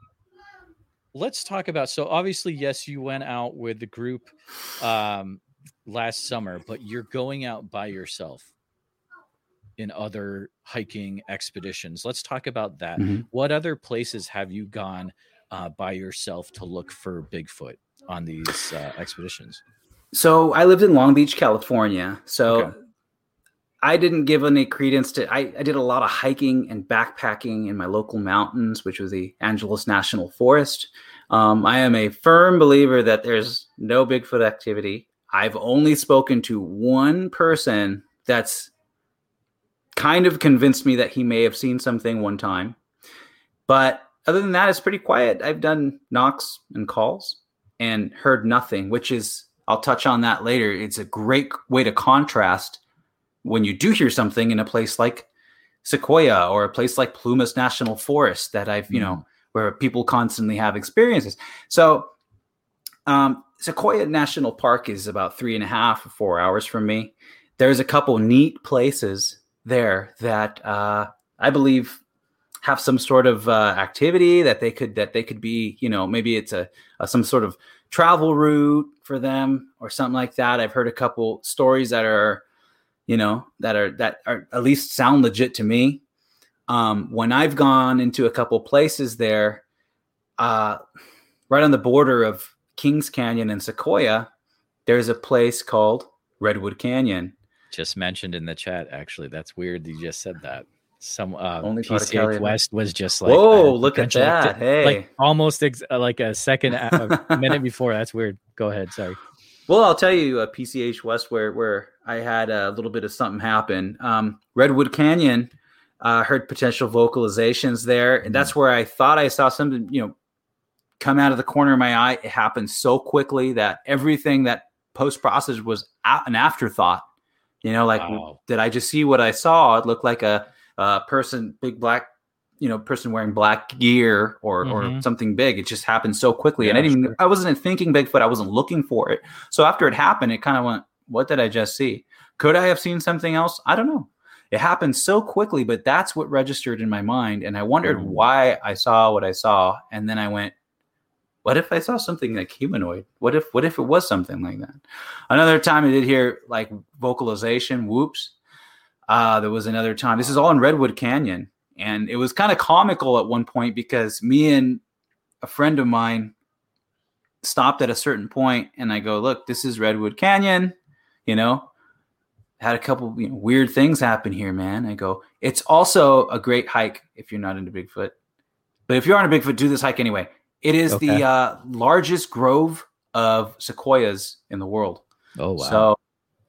let's talk about so obviously, yes, you went out with the group um last summer, but you're going out by yourself in other hiking expeditions. Let's talk about that. Mm-hmm. What other places have you gone uh, by yourself to look for Bigfoot on these uh, expeditions? So I lived in Long Beach, California. So okay. I didn't give any credence to. I, I, did a lot of hiking and backpacking in my local mountains, which was the Angeles National Forest. Um, I am a firm believer that there's no Bigfoot activity. I've only spoken to one person that's kind of convinced me that he may have seen something one time. But other than that, it's pretty quiet. I've done knocks and calls and heard nothing, which is, I'll touch on that later. It's a great way to contrast when you do hear something in a place like Sequoia or a place like Plumas National Forest that I've, you know, where people constantly have experiences. So, um, Sequoia National Park is about three and a half or four hours from me. There's a couple neat places there that uh, I believe have some sort of uh, activity that they could that they could be you know maybe it's a, a, some sort of travel route for them or something like that i've heard a couple stories that are you know that are that are at least sound legit to me um, when i've gone into a couple places there uh, right on the border of kings canyon and sequoia there's a place called redwood canyon just mentioned in the chat. Actually, that's weird. You just said that. Some uh, only PCH West was just like, whoa, look at that! Like, hey, like almost ex- uh, like a second, a minute before. That's weird. Go ahead. Sorry. Well, I'll tell you, uh, PCH West, where where I had a little bit of something happen. Um, Redwood Canyon, uh, heard potential vocalizations there, and that's where I thought I saw something, you know, come out of the corner of my eye. It happened so quickly that everything that post process was an afterthought. You know, like wow. did I just see what I saw? It looked like a, a person, big black, you know, person wearing black gear or mm-hmm. or something big. It just happened so quickly, yeah, and I didn't. Even, I wasn't thinking Bigfoot. I wasn't looking for it. So after it happened, it kind of went, "What did I just see? Could I have seen something else? I don't know." It happened so quickly, but that's what registered in my mind, and I wondered mm-hmm. why I saw what I saw, and then I went, what if I saw something like humanoid? What if what if it was something like that? Another time I did hear like vocalization, whoops. Uh, there was another time. This is all in Redwood Canyon, and it was kind of comical at one point because me and a friend of mine stopped at a certain point, and I go, "Look, this is Redwood Canyon," you know. Had a couple you know, weird things happen here, man. I go, it's also a great hike if you're not into Bigfoot. But if you're on a Bigfoot, do this hike anyway. It is okay. the uh, largest grove of sequoias in the world. Oh wow! So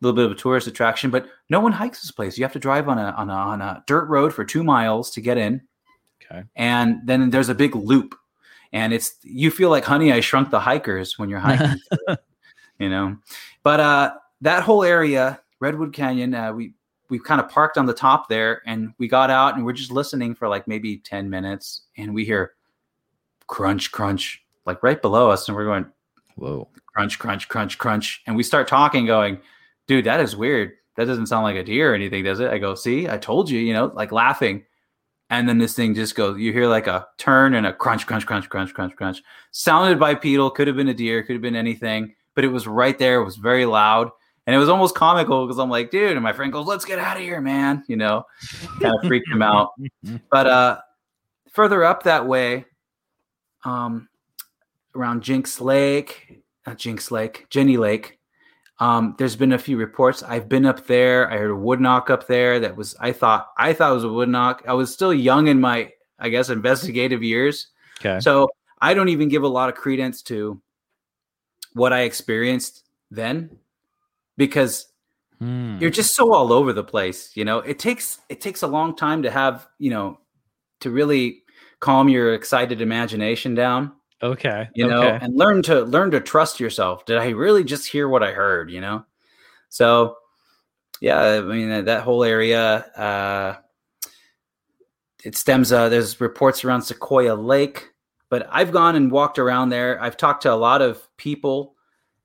little bit of a tourist attraction, but no one hikes this place. You have to drive on a on a, on a dirt road for two miles to get in. Okay. And then there's a big loop, and it's you feel like Honey, I Shrunk the Hikers when you're hiking. you know, but uh, that whole area, Redwood Canyon, uh, we we kind of parked on the top there, and we got out, and we're just listening for like maybe ten minutes, and we hear crunch, crunch, like right below us. And we're going, whoa, crunch, crunch, crunch, crunch. And we start talking, going, dude, that is weird. That doesn't sound like a deer or anything, does it? I go, see, I told you, you know, like laughing. And then this thing just goes, you hear like a turn and a crunch, crunch, crunch, crunch, crunch, crunch. Sounded bipedal, could have been a deer, could have been anything, but it was right there. It was very loud. And it was almost comical because I'm like, dude, and my friend goes, let's get out of here, man. You know, kind of freaked him out. But uh further up that way, um, around Jinx Lake, not Jinx Lake, Jennie Lake. Um, there's been a few reports. I've been up there. I heard a wood knock up there. That was I thought I thought it was a wood knock. I was still young in my I guess investigative years. Okay. So I don't even give a lot of credence to what I experienced then because hmm. you're just so all over the place. You know, it takes it takes a long time to have you know to really calm your excited imagination down. Okay. You know, okay. and learn to learn to trust yourself. Did I really just hear what I heard, you know? So yeah, I mean that, that whole area uh it stems uh there's reports around Sequoia Lake, but I've gone and walked around there. I've talked to a lot of people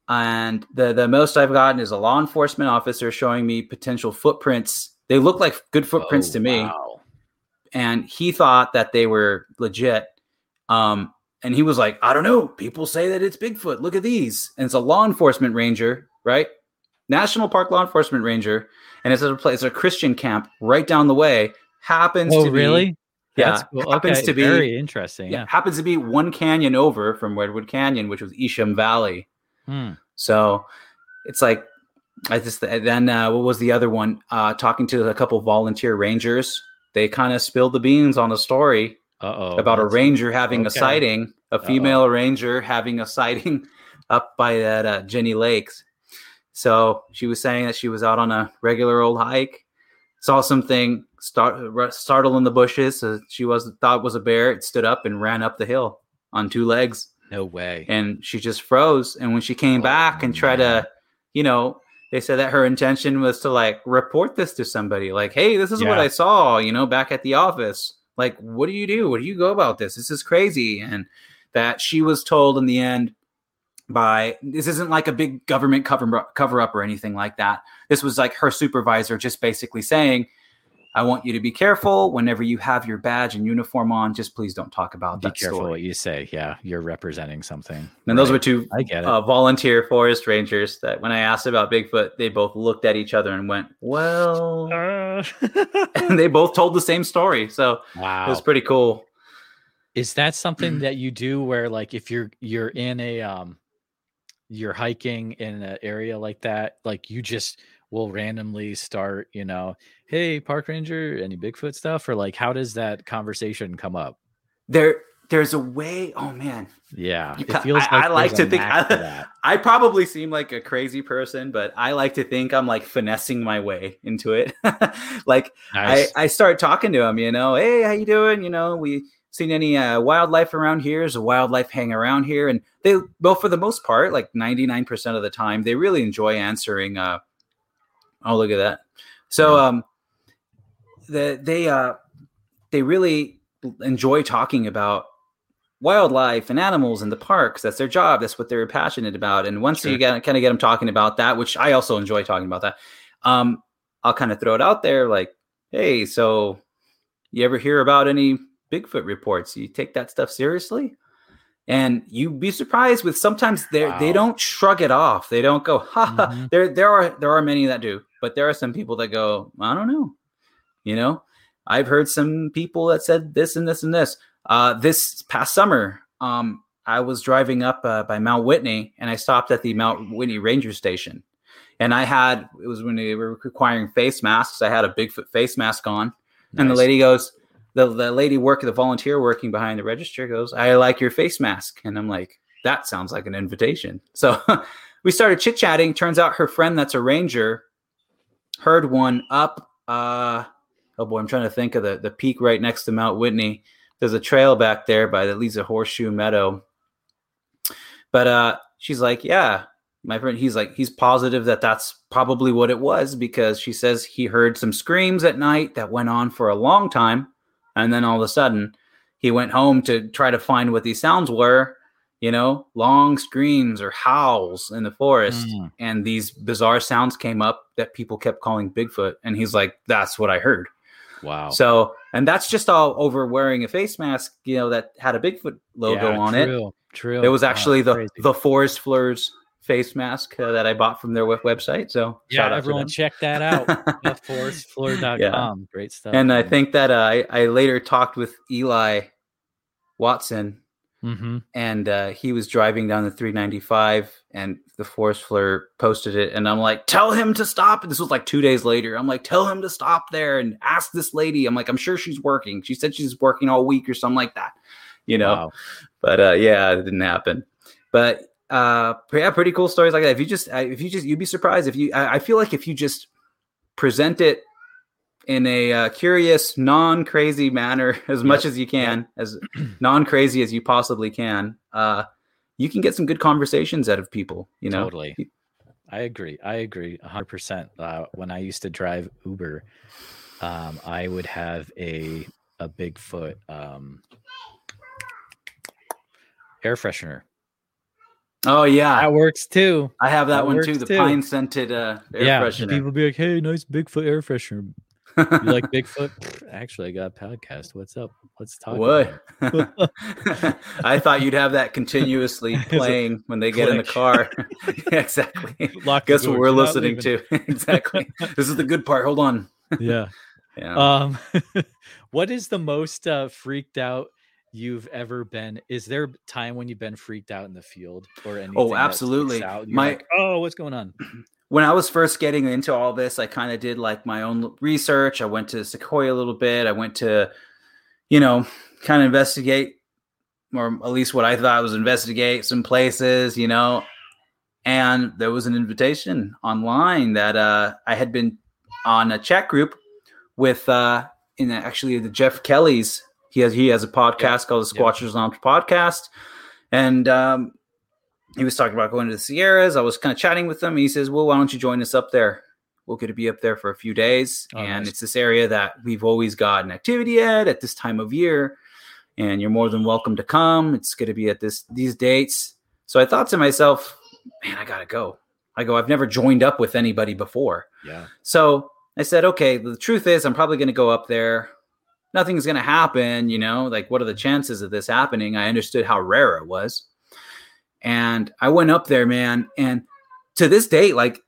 and the the most I've gotten is a law enforcement officer showing me potential footprints. They look like good footprints oh, to me. Wow and he thought that they were legit. Um, and he was like, I don't know. People say that it's Bigfoot. Look at these. And it's a law enforcement ranger, right? National Park law enforcement ranger, and it's a place, a Christian camp right down the way. Happens oh, to really? Be, yeah, cool. happens okay. to be very interesting. Yeah, yeah, happens to be one canyon over from Redwood Canyon, which was Eshom Valley. Hmm. So it's like I just then uh, what was the other one? Uh, talking to a couple volunteer rangers, they kind of spilled the beans on a story Uh-oh, about a ranger having okay. a sighting, a female Uh-oh. ranger having a sighting up by that uh, Jennie Lakes. So she was saying that she was out on a regular old hike, saw something start startle in the bushes. So she was thought was a bear. It stood up and ran up the hill on two legs. No way. And she just froze. And when she came oh, back and tried man. to, you know, they said that her intention was to like report this to somebody, like, "Hey, this is yeah. what I saw," you know, back at the office. Like, what do you do? What do you go about this? This is crazy. And that she was told in the end by this isn't like a big government cover cover up or anything like that. This was like her supervisor just basically saying, I want you to be careful whenever you have your badge and uniform on. Just please don't talk about be that. Be careful story. what you say. Yeah, you're representing something. And right. those were two I get it. Uh, volunteer forest rangers that when I asked about Bigfoot, they both looked at each other and went, "Well," uh. and they both told the same story. So wow. it was pretty cool. Is that something that you do where, like, if you're you're in a um, you're hiking in an area like that, like you just will randomly start, you know, hey, park ranger, any Bigfoot stuff? Or like, how does that conversation come up? There, there's a way. Oh man, yeah. It feels I, like I like to think I, I, probably seem like a crazy person, but I like to think I'm like finessing my way into it. like nice. I, I start talking to him, you know, hey, how you doing? You know, we seen any uh, wildlife around here? Is wildlife hang around here? And they, well, for the most part, like 99% of the time, they really enjoy answering. Uh, oh, look at that. So, um, the, they, uh, they really enjoy talking about wildlife and animals in the parks. That's their job. That's what they're passionate about. And once sure. you get, kind of get them talking about that, which I also enjoy talking about that, um, I'll kind of throw it out there like, hey, so you ever hear about any Bigfoot reports. You take that stuff seriously, and you'd be surprised with sometimes they wow. they don't shrug it off. They don't go, ha ha. Mm-hmm. There there are there are many that do, but there are some people that go, I don't know. You know, I've heard some people that said this and this and this. Uh, this past summer, um, I was driving up uh, by Mount Whitney, and I stopped at the Mount Whitney Ranger Station, and I had it was when they were requiring face masks. I had a Bigfoot face mask on, nice. and the lady goes the, the lady working, the volunteer working behind the register goes, I like your face mask. And I'm like, that sounds like an invitation. So we started chit chatting. Turns out her friend that's a ranger heard one up. Uh, oh boy, I'm trying to think of the, the peak right next to Mount Whitney. There's a trail back there by that leads to Horseshoe Meadow. But uh, she's like, yeah, my friend, he's like, he's positive that that's probably what it was because she says he heard some screams at night that went on for a long time and then all of a sudden, he went home to try to find what these sounds were, you know, long screams or howls in the forest. Mm. And these bizarre sounds came up that people kept calling Bigfoot. And he's like, that's what I heard. Wow. So, and that's just all over wearing a face mask, you know, that had a Bigfoot logo yeah, on true, it. True. It was actually the, crazy. the Forest Flurs face mask uh, that I bought from their website. So yeah, everyone check that out. forestfleur.com. Yeah. Great stuff. And I think that uh, I, I later talked with Eli Watson mm-hmm. and uh, he was driving down the 395 and the forest fleur posted it. And I'm like, tell him to stop. And this was like two days later. I'm like, tell him to stop there and ask this lady. I'm like, I'm sure she's working. She said she's working all week or something like that, you know, wow. but uh, yeah, it didn't happen. But uh yeah pretty cool stories like that if you just if you just you'd be surprised if you i, I feel like if you just present it in a uh, curious non-crazy manner as yep. much as you can yep. as non-crazy as you possibly can uh you can get some good conversations out of people you know totally i agree i agree 100% uh, when i used to drive uber um i would have a a bigfoot um air freshener Oh yeah, that works too. I have that, that one too. The pine scented uh, air yeah, freshener. People be like, "Hey, nice Bigfoot air freshener." You like Bigfoot? Actually, I got a podcast. What's up? Let's talk. What? I thought you'd have that continuously playing when they get in the car. exactly. Lock Guess what we're listening to? exactly. This is the good part. Hold on. yeah. Yeah. Um, what is the most uh, freaked out you've ever been? Is there time when you've been freaked out in the field or anything? Oh, absolutely. My like, oh, what's going on? when I was first getting into all this, I kind of did like my own research. I went to Sequoia a little bit. I went to, you know, kind of investigate, or at least what I thought was investigate some places, you know. And there was an invitation online that uh, I had been on a chat group with, uh, in actually the Jeff Kelly's. He has he has a podcast yeah. called the Squatchers yeah. Lounge Podcast, and um, he was talking about going to the Sierras. I was kind of chatting with him. He says, "Well, why don't you join us up there? We'll get to be up there for a few days, oh, and nice. it's this area that we've always got an activity at at this time of year, and you're more than welcome to come. It's going to be at this these dates." So I thought to myself, "Man, I gotta go." I go, "I've never joined up with anybody before." Yeah. So I said, "Okay." The truth is, I'm probably going to go up there. Nothing's going to happen, you know. Like, what are the chances of this happening? I understood how rare it was and I went up there, man. And to this date, like,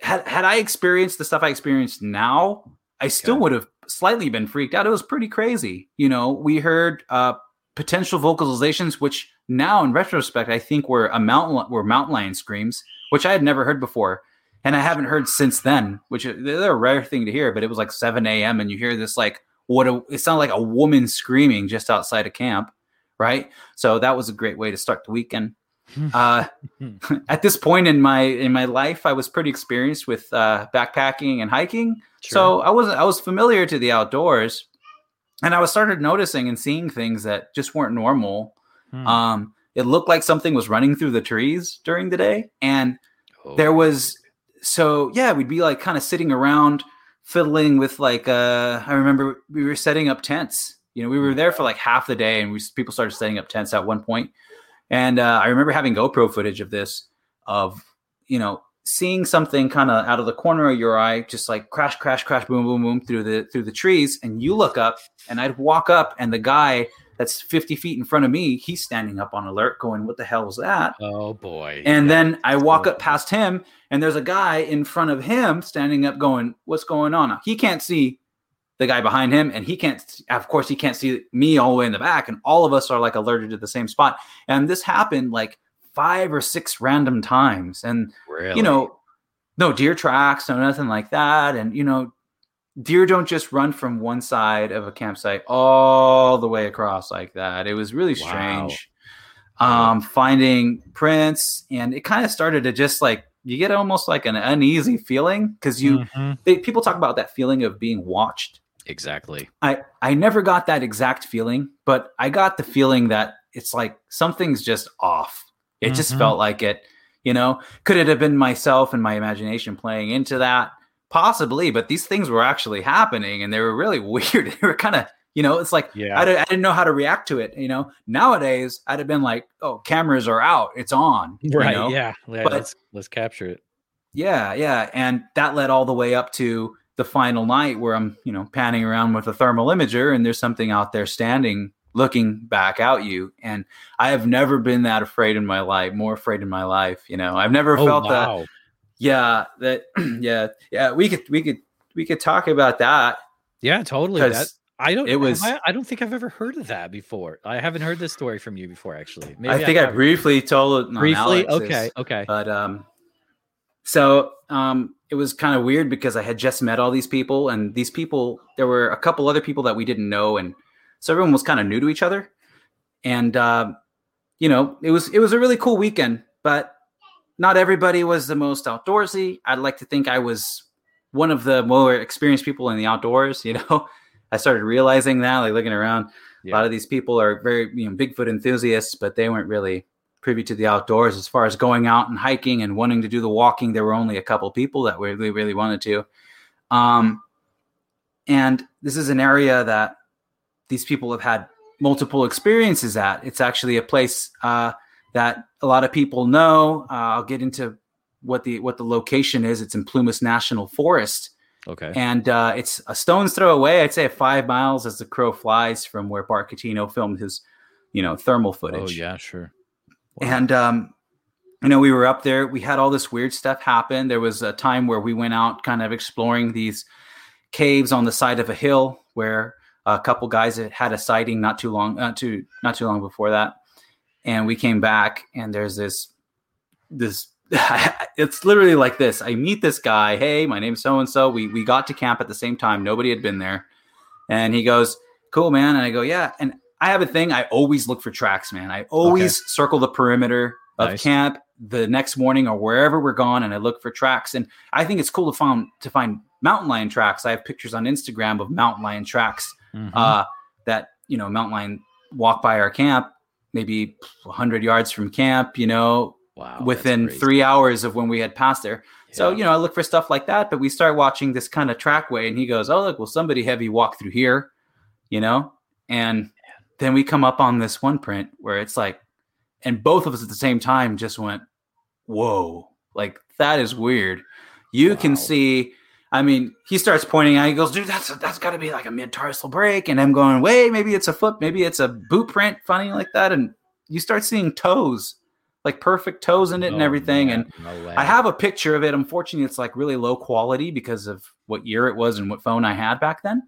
had had I experienced the stuff I experienced now, I still okay. would have slightly been freaked out. It was pretty crazy. You know, we heard uh, potential vocalizations, which now in retrospect, I think were a mountain were mountain lion screams, which I had never heard before. And I haven't heard since then, which they're a rare thing to hear, but it was like 7 a.m. and you hear this like what a, it sounded like a woman screaming just outside of camp, right? So that was a great way to start the weekend. Uh, at this point in my in my life, I was pretty experienced with uh, backpacking and hiking, sure. so I was I was familiar to the outdoors, and I was started noticing and seeing things that just weren't normal. Hmm. Um, it looked like something was running through the trees during the day, and oh. there was so yeah, we'd be like kind of sitting around fiddling with like uh, I remember we were setting up tents. You know, we were there for like half the day, and we people started setting up tents at one point and uh, I remember having GoPro footage of this, of you know seeing something kind of out of the corner of your eye, just like crash, crash, crash, boom, boom, boom through the through the trees, and you look up, and I'd walk up, and the guy that's 50 feet in front of me, he's standing up on alert, going, "What the hell was that?" Oh boy! And yeah. then I walk up past him, and there's a guy in front of him standing up, going, "What's going on?" He can't see the guy behind him and he can't of course he can't see me all the way in the back and all of us are like alerted to the same spot and this happened like five or six random times and really? you know no deer tracks no nothing like that and you know deer don't just run from one side of a campsite all the way across like that it was really strange wow. um finding prints and it kind of started to just like you get almost like an uneasy feeling because you mm-hmm. they, people talk about that feeling of being watched Exactly. I I never got that exact feeling, but I got the feeling that it's like something's just off. It mm-hmm. just felt like it, you know. Could it have been myself and my imagination playing into that? Possibly, but these things were actually happening and they were really weird. they were kind of, you know, it's like yeah. I, I didn't know how to react to it, you know. Nowadays, I'd have been like, "Oh, cameras are out. It's on." Right. You know? Yeah. yeah but, let's let's capture it. Yeah, yeah, and that led all the way up to the final night where I'm, you know, panning around with a thermal imager and there's something out there standing looking back at you. And I have never been that afraid in my life, more afraid in my life. You know, I've never oh, felt wow. that. Yeah, that yeah, yeah. We could we could we could talk about that. Yeah, totally. That I don't. It was. I, I, don't think I've ever heard of that before. I haven't heard this story from you before, actually. Maybe I think I, I briefly told it. Briefly, okay, okay. But um, so um, it was kind of weird because I had just met all these people, and these people, there were a couple other people that we didn't know, and so everyone was kind of new to each other. And uh, you know, it was it was a really cool weekend, but not everybody was the most outdoorsy. I'd like to think I was one of the more experienced people in the outdoors. You know, I started realizing that, like looking around, yeah. a lot of these people are very you know Bigfoot enthusiasts, but they weren't really privy to the outdoors as far as going out and hiking and wanting to do the walking there were only a couple people that really really wanted to um, and this is an area that these people have had multiple experiences at it's actually a place uh, that a lot of people know uh, i'll get into what the what the location is it's in plumas national forest Okay. And uh, it's a stone's throw away. I'd say five miles as the crow flies from where Bart Cutino filmed his, you know, thermal footage. Oh yeah, sure. And um, you know, we were up there. We had all this weird stuff happen. There was a time where we went out, kind of exploring these caves on the side of a hill, where a couple guys had a sighting not too long, not too not too long before that. And we came back, and there's this this it's literally like this. I meet this guy. Hey, my name's so and so. We we got to camp at the same time. Nobody had been there, and he goes, "Cool, man." And I go, "Yeah." And I have a thing. I always look for tracks, man. I always okay. circle the perimeter of nice. camp the next morning or wherever we're gone, and I look for tracks. And I think it's cool to find to find mountain lion tracks. I have pictures on Instagram of mountain lion tracks mm-hmm. uh, that you know mountain lion walk by our camp, maybe 100 yards from camp. You know, Wow. Within three hours of when we had passed there. Yeah. So, you know, I look for stuff like that, but we start watching this kind of trackway and he goes, Oh, look, well, somebody heavy walked through here, you know? And then we come up on this one print where it's like, and both of us at the same time just went, Whoa, like that is weird. You wow. can see, I mean, he starts pointing out, he goes, Dude, that's that's gotta be like a mid tarsal break. And I'm going, Wait, maybe it's a foot, maybe it's a boot print, funny like that. And you start seeing toes like perfect toes in it and everything. And no I have a picture of it. Unfortunately, it's like really low quality because of what year it was and what phone I had back then.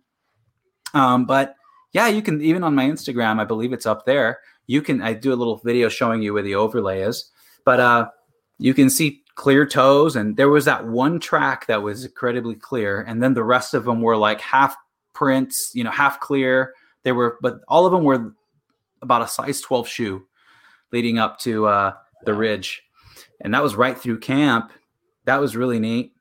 Um, but yeah, you can even on my Instagram, I believe it's up there. You can I do a little video showing you where the overlay is, but uh, you can see clear toes. And there was that one track that was incredibly clear, and then the rest of them were like half prints, you know, half clear. They were, but all of them were about a size 12 shoe leading up to uh, the ridge. And that was right through camp. That was really neat.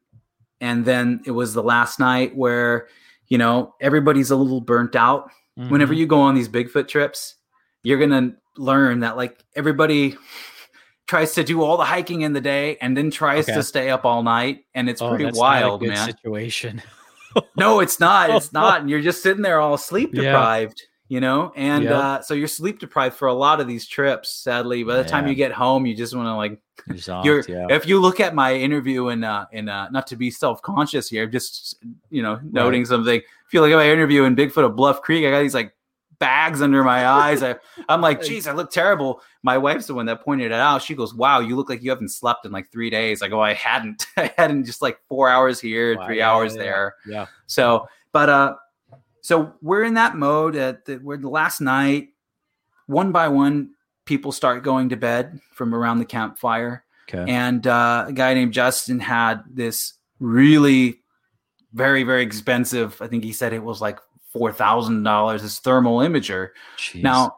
And then it was the last night where, you know, everybody's a little burnt out. Mm-hmm. Whenever you go on these Bigfoot trips, you're going to learn that like everybody tries to do all the hiking in the day and then tries okay. to stay up all night and it's oh, pretty wild man. situation. No it's not. It's not and you're just sitting there all sleep deprived you know? And yep. uh, so you're sleep deprived for a lot of these trips sadly. By the yeah. time you get home you just want to like you're yeah. if you look at my interview and uh in uh not to be self-conscious here just you know noting right. something. If you look at my interview in bigfoot of bluff creek i got these like bags under my eyes. I, i'm like geez i look terrible. My wife's the one that pointed it out. She goes wow you look like you haven't slept in like three days. I go i hadn't. I hadn't just like four hours here wow, three yeah, hours there. Yeah. So but uh so we're in that mode at the, we're the last night one by one people start going to bed from around the campfire okay. and uh, a guy named justin had this really very very expensive i think he said it was like $4000 this thermal imager Jeez. now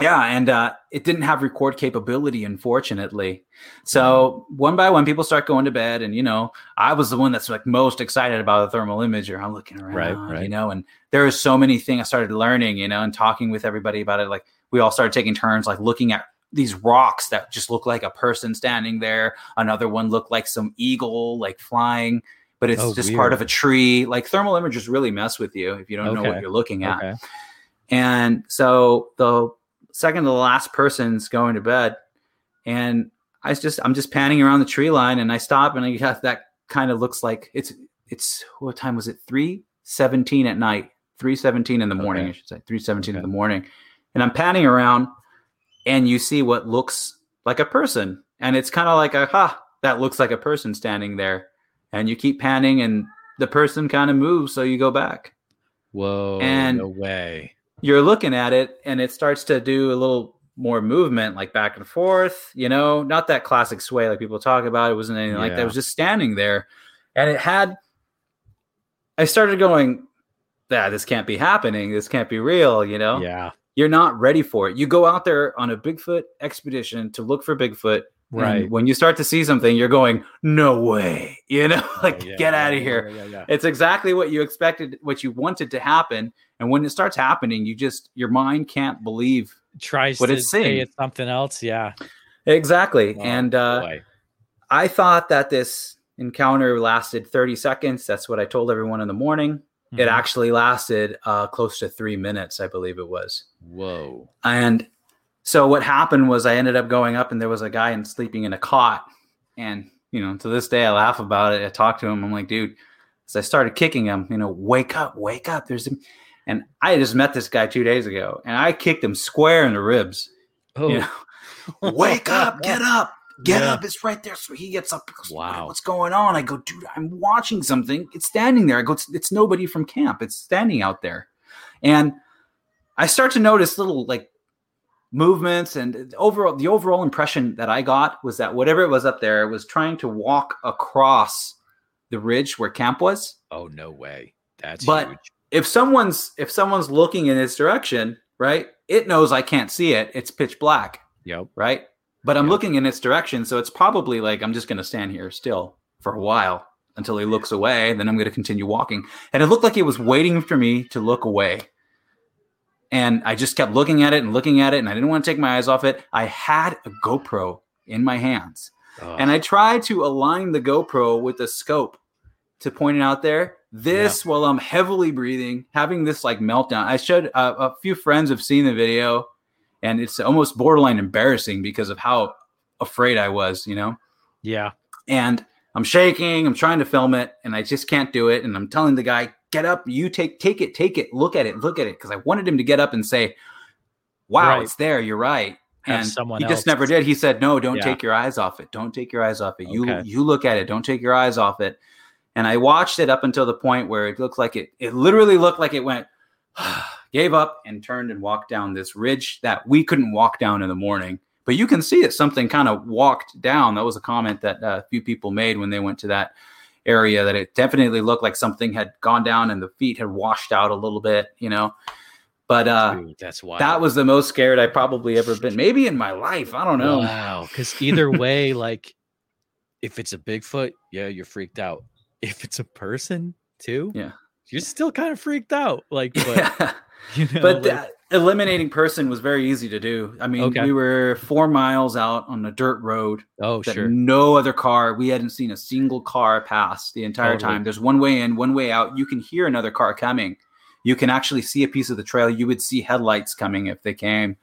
yeah, and uh, it didn't have record capability, unfortunately. So one by one, people start going to bed, and you know, I was the one that's like most excited about the thermal imager. I'm looking around, right, right. you know, and there are so many things I started learning, you know, and talking with everybody about it. Like we all started taking turns, like looking at these rocks that just look like a person standing there. Another one looked like some eagle, like flying, but it's oh, just weird. part of a tree. Like thermal imagers really mess with you if you don't okay. know what you're looking at. Okay. And so the second to the last person's going to bed, and I just I'm just panning around the tree line, and I stop, and I got that kind of looks like it's it's what time was it? Three seventeen at night, three seventeen in the morning, okay. I should say, three seventeen okay. in the morning, and I'm panning around, and you see what looks like a person, and it's kind of like a ha, that looks like a person standing there, and you keep panning, and the person kind of moves, so you go back. Whoa! And no way you're looking at it and it starts to do a little more movement, like back and forth, you know, not that classic sway like people talk about. It wasn't anything yeah. like that. It was just standing there. And it had, I started going, yeah, this can't be happening. This can't be real, you know? Yeah. You're not ready for it. You go out there on a Bigfoot expedition to look for Bigfoot. Right. when you start to see something, you're going, no way, you know, like yeah, get yeah, out of here. It's exactly what you expected, what you wanted to happen and when it starts happening, you just your mind can't believe tries what it's saying. It's something else. Yeah, exactly. Oh, and uh, I thought that this encounter lasted 30 seconds. That's what I told everyone in the morning. Mm-hmm. It actually lasted uh, close to three minutes, I believe it was. Whoa. And so what happened was I ended up going up and there was a guy and sleeping in a cot. And, you know, to this day I laugh about it. I talk to him. I'm like, dude, as I started kicking him, you know, wake up, wake up. There's him. And I just met this guy two days ago and I kicked him square in the ribs. Oh, you know, wake up, get up, get yeah. up. It's right there. So he gets up. Goes, wow. What's going on? I go, dude, I'm watching something. It's standing there. I go, it's, it's nobody from camp. It's standing out there. And I start to notice little like movements and overall the overall impression that I got was that whatever it was up there was trying to walk across the ridge where camp was. Oh no way. That's but huge. if someone's if someone's looking in this direction, right? It knows I can't see it. It's pitch black. Yep. Right? But I'm yep. looking in its direction, so it's probably like I'm just going to stand here still for a while until he looks away, then I'm going to continue walking. And it looked like it was waiting for me to look away. And I just kept looking at it and looking at it, and I didn't want to take my eyes off it. I had a GoPro in my hands, oh. and I tried to align the GoPro with the scope to point it out there. This yeah. while I'm heavily breathing, having this like meltdown. I showed uh, a few friends have seen the video, and it's almost borderline embarrassing because of how afraid I was, you know. Yeah. And I'm shaking. I'm trying to film it, and I just can't do it. And I'm telling the guy, "Get up! You take take it, take it. Look at it, look at it." Because I wanted him to get up and say, "Wow, right. it's there. You're right." Have and he just never did. He said, "No, don't yeah. take your eyes off it. Don't take your eyes off it. You okay. you look at it. Don't take your eyes off it." And I watched it up until the point where it looked like it. It literally looked like it went, gave up, and turned and walked down this ridge that we couldn't walk down in the morning but you can see that something kind of walked down. That was a comment that uh, a few people made when they went to that area that it definitely looked like something had gone down and the feet had washed out a little bit, you know. But uh, Dude, that's why that was the most scared I probably ever been, maybe in my life. I don't know. Wow, because either way, like if it's a Bigfoot, yeah, you're freaked out. If it's a person, too, yeah, you're still kind of freaked out. Like, but, you know, but like, eliminating person was very easy to do. I mean, okay. we were four miles out on a dirt road. Oh, sure. No other car. We hadn't seen a single car pass the entire totally. time. There's one way in, one way out. You can hear another car coming. You can actually see a piece of the trail. You would see headlights coming if they came.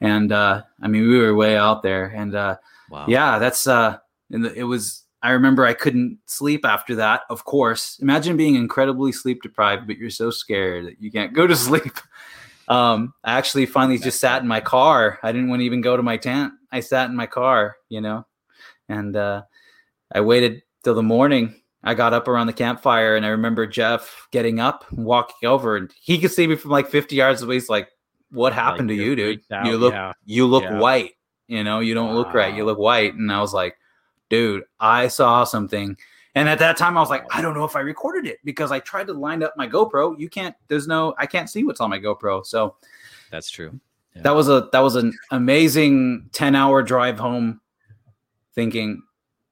And uh, I mean, we were way out there. And uh, wow. yeah, that's uh, and it was. I remember I couldn't sleep after that. Of course, imagine being incredibly sleep deprived, but you're so scared that you can't go to sleep. Um, I actually finally just sat in my car. I didn't want to even go to my tent. I sat in my car, you know, and uh, I waited till the morning. I got up around the campfire, and I remember Jeff getting up, walking over, and he could see me from like 50 yards away. He's like, "What happened like, to you, dude? Out, you look, yeah. you look yeah. white. You know, you don't wow. look right. You look white." And I was like, "Dude, I saw something." And at that time, I was like, I don't know if I recorded it because I tried to line up my GoPro. You can't. There's no. I can't see what's on my GoPro. So that's true. Yeah. That was a that was an amazing ten hour drive home, thinking,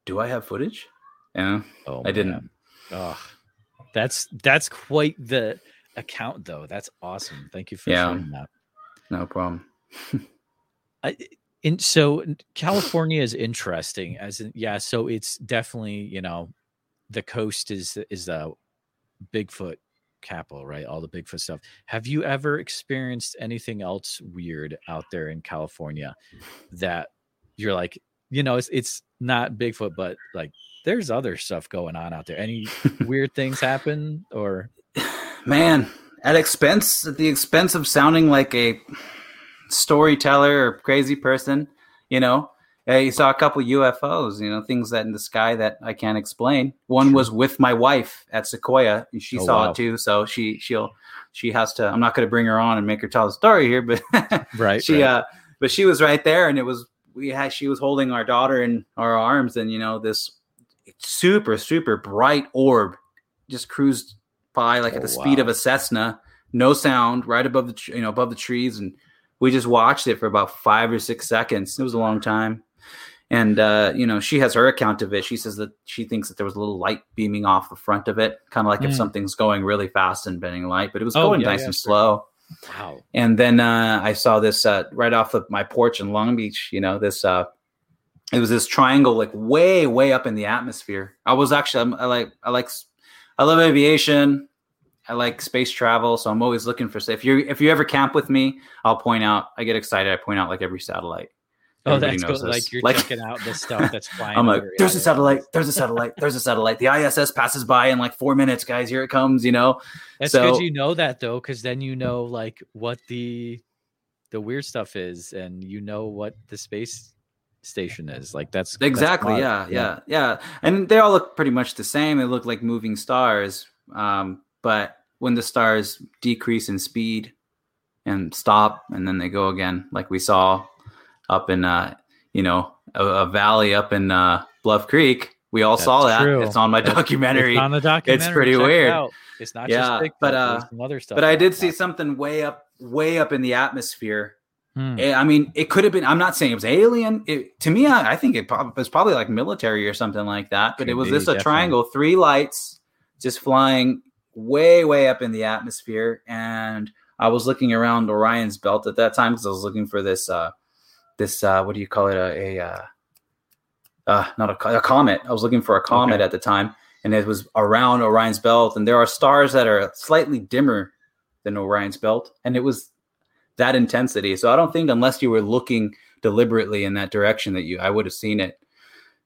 do I have footage? Yeah, oh, I didn't. Oh, that's that's quite the account though. That's awesome. Thank you for yeah. sharing that. No problem. I, in so California is interesting as in, yeah, so it's definitely, you know, the coast is is the Bigfoot capital, right? All the Bigfoot stuff. Have you ever experienced anything else weird out there in California that you're like, you know, it's it's not Bigfoot, but like there's other stuff going on out there. Any weird things happen or man, at expense at the expense of sounding like a storyteller or crazy person, you know, yeah, you saw a couple UFOs, you know, things that in the sky that I can't explain. One was with my wife at Sequoia. And she oh, saw wow. it too, so she she'll she has to. I'm not going to bring her on and make her tell the story here, but right, she right. uh, but she was right there, and it was we had she was holding our daughter in our arms, and you know this super super bright orb just cruised by like oh, at the wow. speed of a Cessna, no sound, right above the you know above the trees, and we just watched it for about five or six seconds. It was a long time and uh, you know she has her account of it she says that she thinks that there was a little light beaming off the front of it kind of like mm. if something's going really fast and bending light but it was oh, going yeah, nice yeah, and slow wow and then uh, i saw this uh, right off of my porch in long beach you know this uh, it was this triangle like way way up in the atmosphere i was actually i like i like i love aviation I like space travel, so I'm always looking for. If you if you ever camp with me, I'll point out. I get excited. I point out like every satellite Oh, that's cool. Like you're like, checking out the stuff that's flying. I'm like, there's a satellite. There's a satellite. There's a satellite. The ISS passes by in like four minutes, guys. Here it comes. You know. That's so, good. You know that though, because then you know like what the the weird stuff is, and you know what the space station is. Like that's exactly. That's yeah, yeah, yeah. And they all look pretty much the same. They look like moving stars. Um, but when the stars decrease in speed and stop, and then they go again, like we saw up in uh, you know a, a valley up in uh, Bluff Creek. We all That's saw that. True. It's on my documentary. It's on the documentary. It's pretty Check weird. It it's not yeah, just but uh, other stuff. But I did see something way up, way up in the atmosphere. Hmm. I mean, it could have been. I'm not saying it was alien. It, to me, I, I think it was probably like military or something like that. But could it was be, just a definitely. triangle, three lights, just flying way, way up in the atmosphere. And I was looking around Orion's belt at that time because I was looking for this. uh this uh, what do you call it a, a uh, uh, not a, a, comet. I was looking for a comet okay. at the time, and it was around Orion's belt. And there are stars that are slightly dimmer than Orion's belt, and it was that intensity. So I don't think unless you were looking deliberately in that direction that you I would have seen it.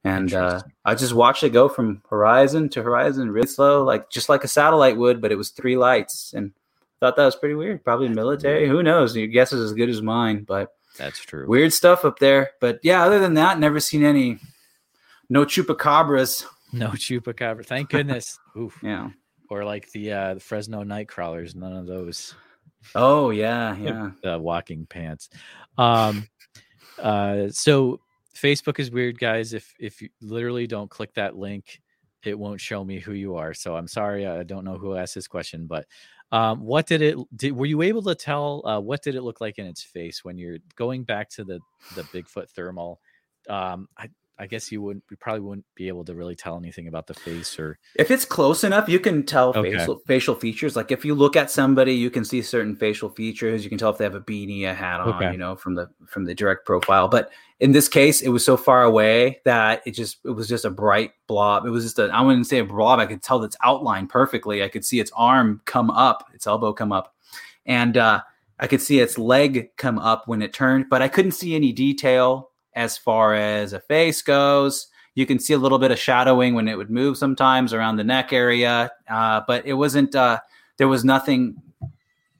And uh, I just watched it go from horizon to horizon, really slow, like just like a satellite would, but it was three lights, and thought that was pretty weird. Probably military. Who knows? Your guess is as good as mine, but that's true. Weird stuff up there. But yeah, other than that, never seen any no chupacabras. No chupacabra. Thank goodness. Oof. Yeah. Or like the uh the Fresno night crawlers, none of those. Oh yeah, yeah. The walking pants. Um uh so Facebook is weird, guys. If if you literally don't click that link, it won't show me who you are. So I'm sorry, I don't know who asked this question, but um, what did it did? Were you able to tell uh, what did it look like in its face when you're going back to the the Bigfoot thermal? Um, I I guess you wouldn't, you probably wouldn't be able to really tell anything about the face or if it's close enough, you can tell okay. facial facial features. Like if you look at somebody, you can see certain facial features. You can tell if they have a beanie, a hat on, okay. you know, from the from the direct profile. But in this case, it was so far away that it just it was just a bright blob. It was just a I wouldn't say a blob. I could tell its outline perfectly. I could see its arm come up, its elbow come up, and uh, I could see its leg come up when it turned, but I couldn't see any detail as far as a face goes. You can see a little bit of shadowing when it would move sometimes around the neck area, uh, but it wasn't. Uh, there was nothing,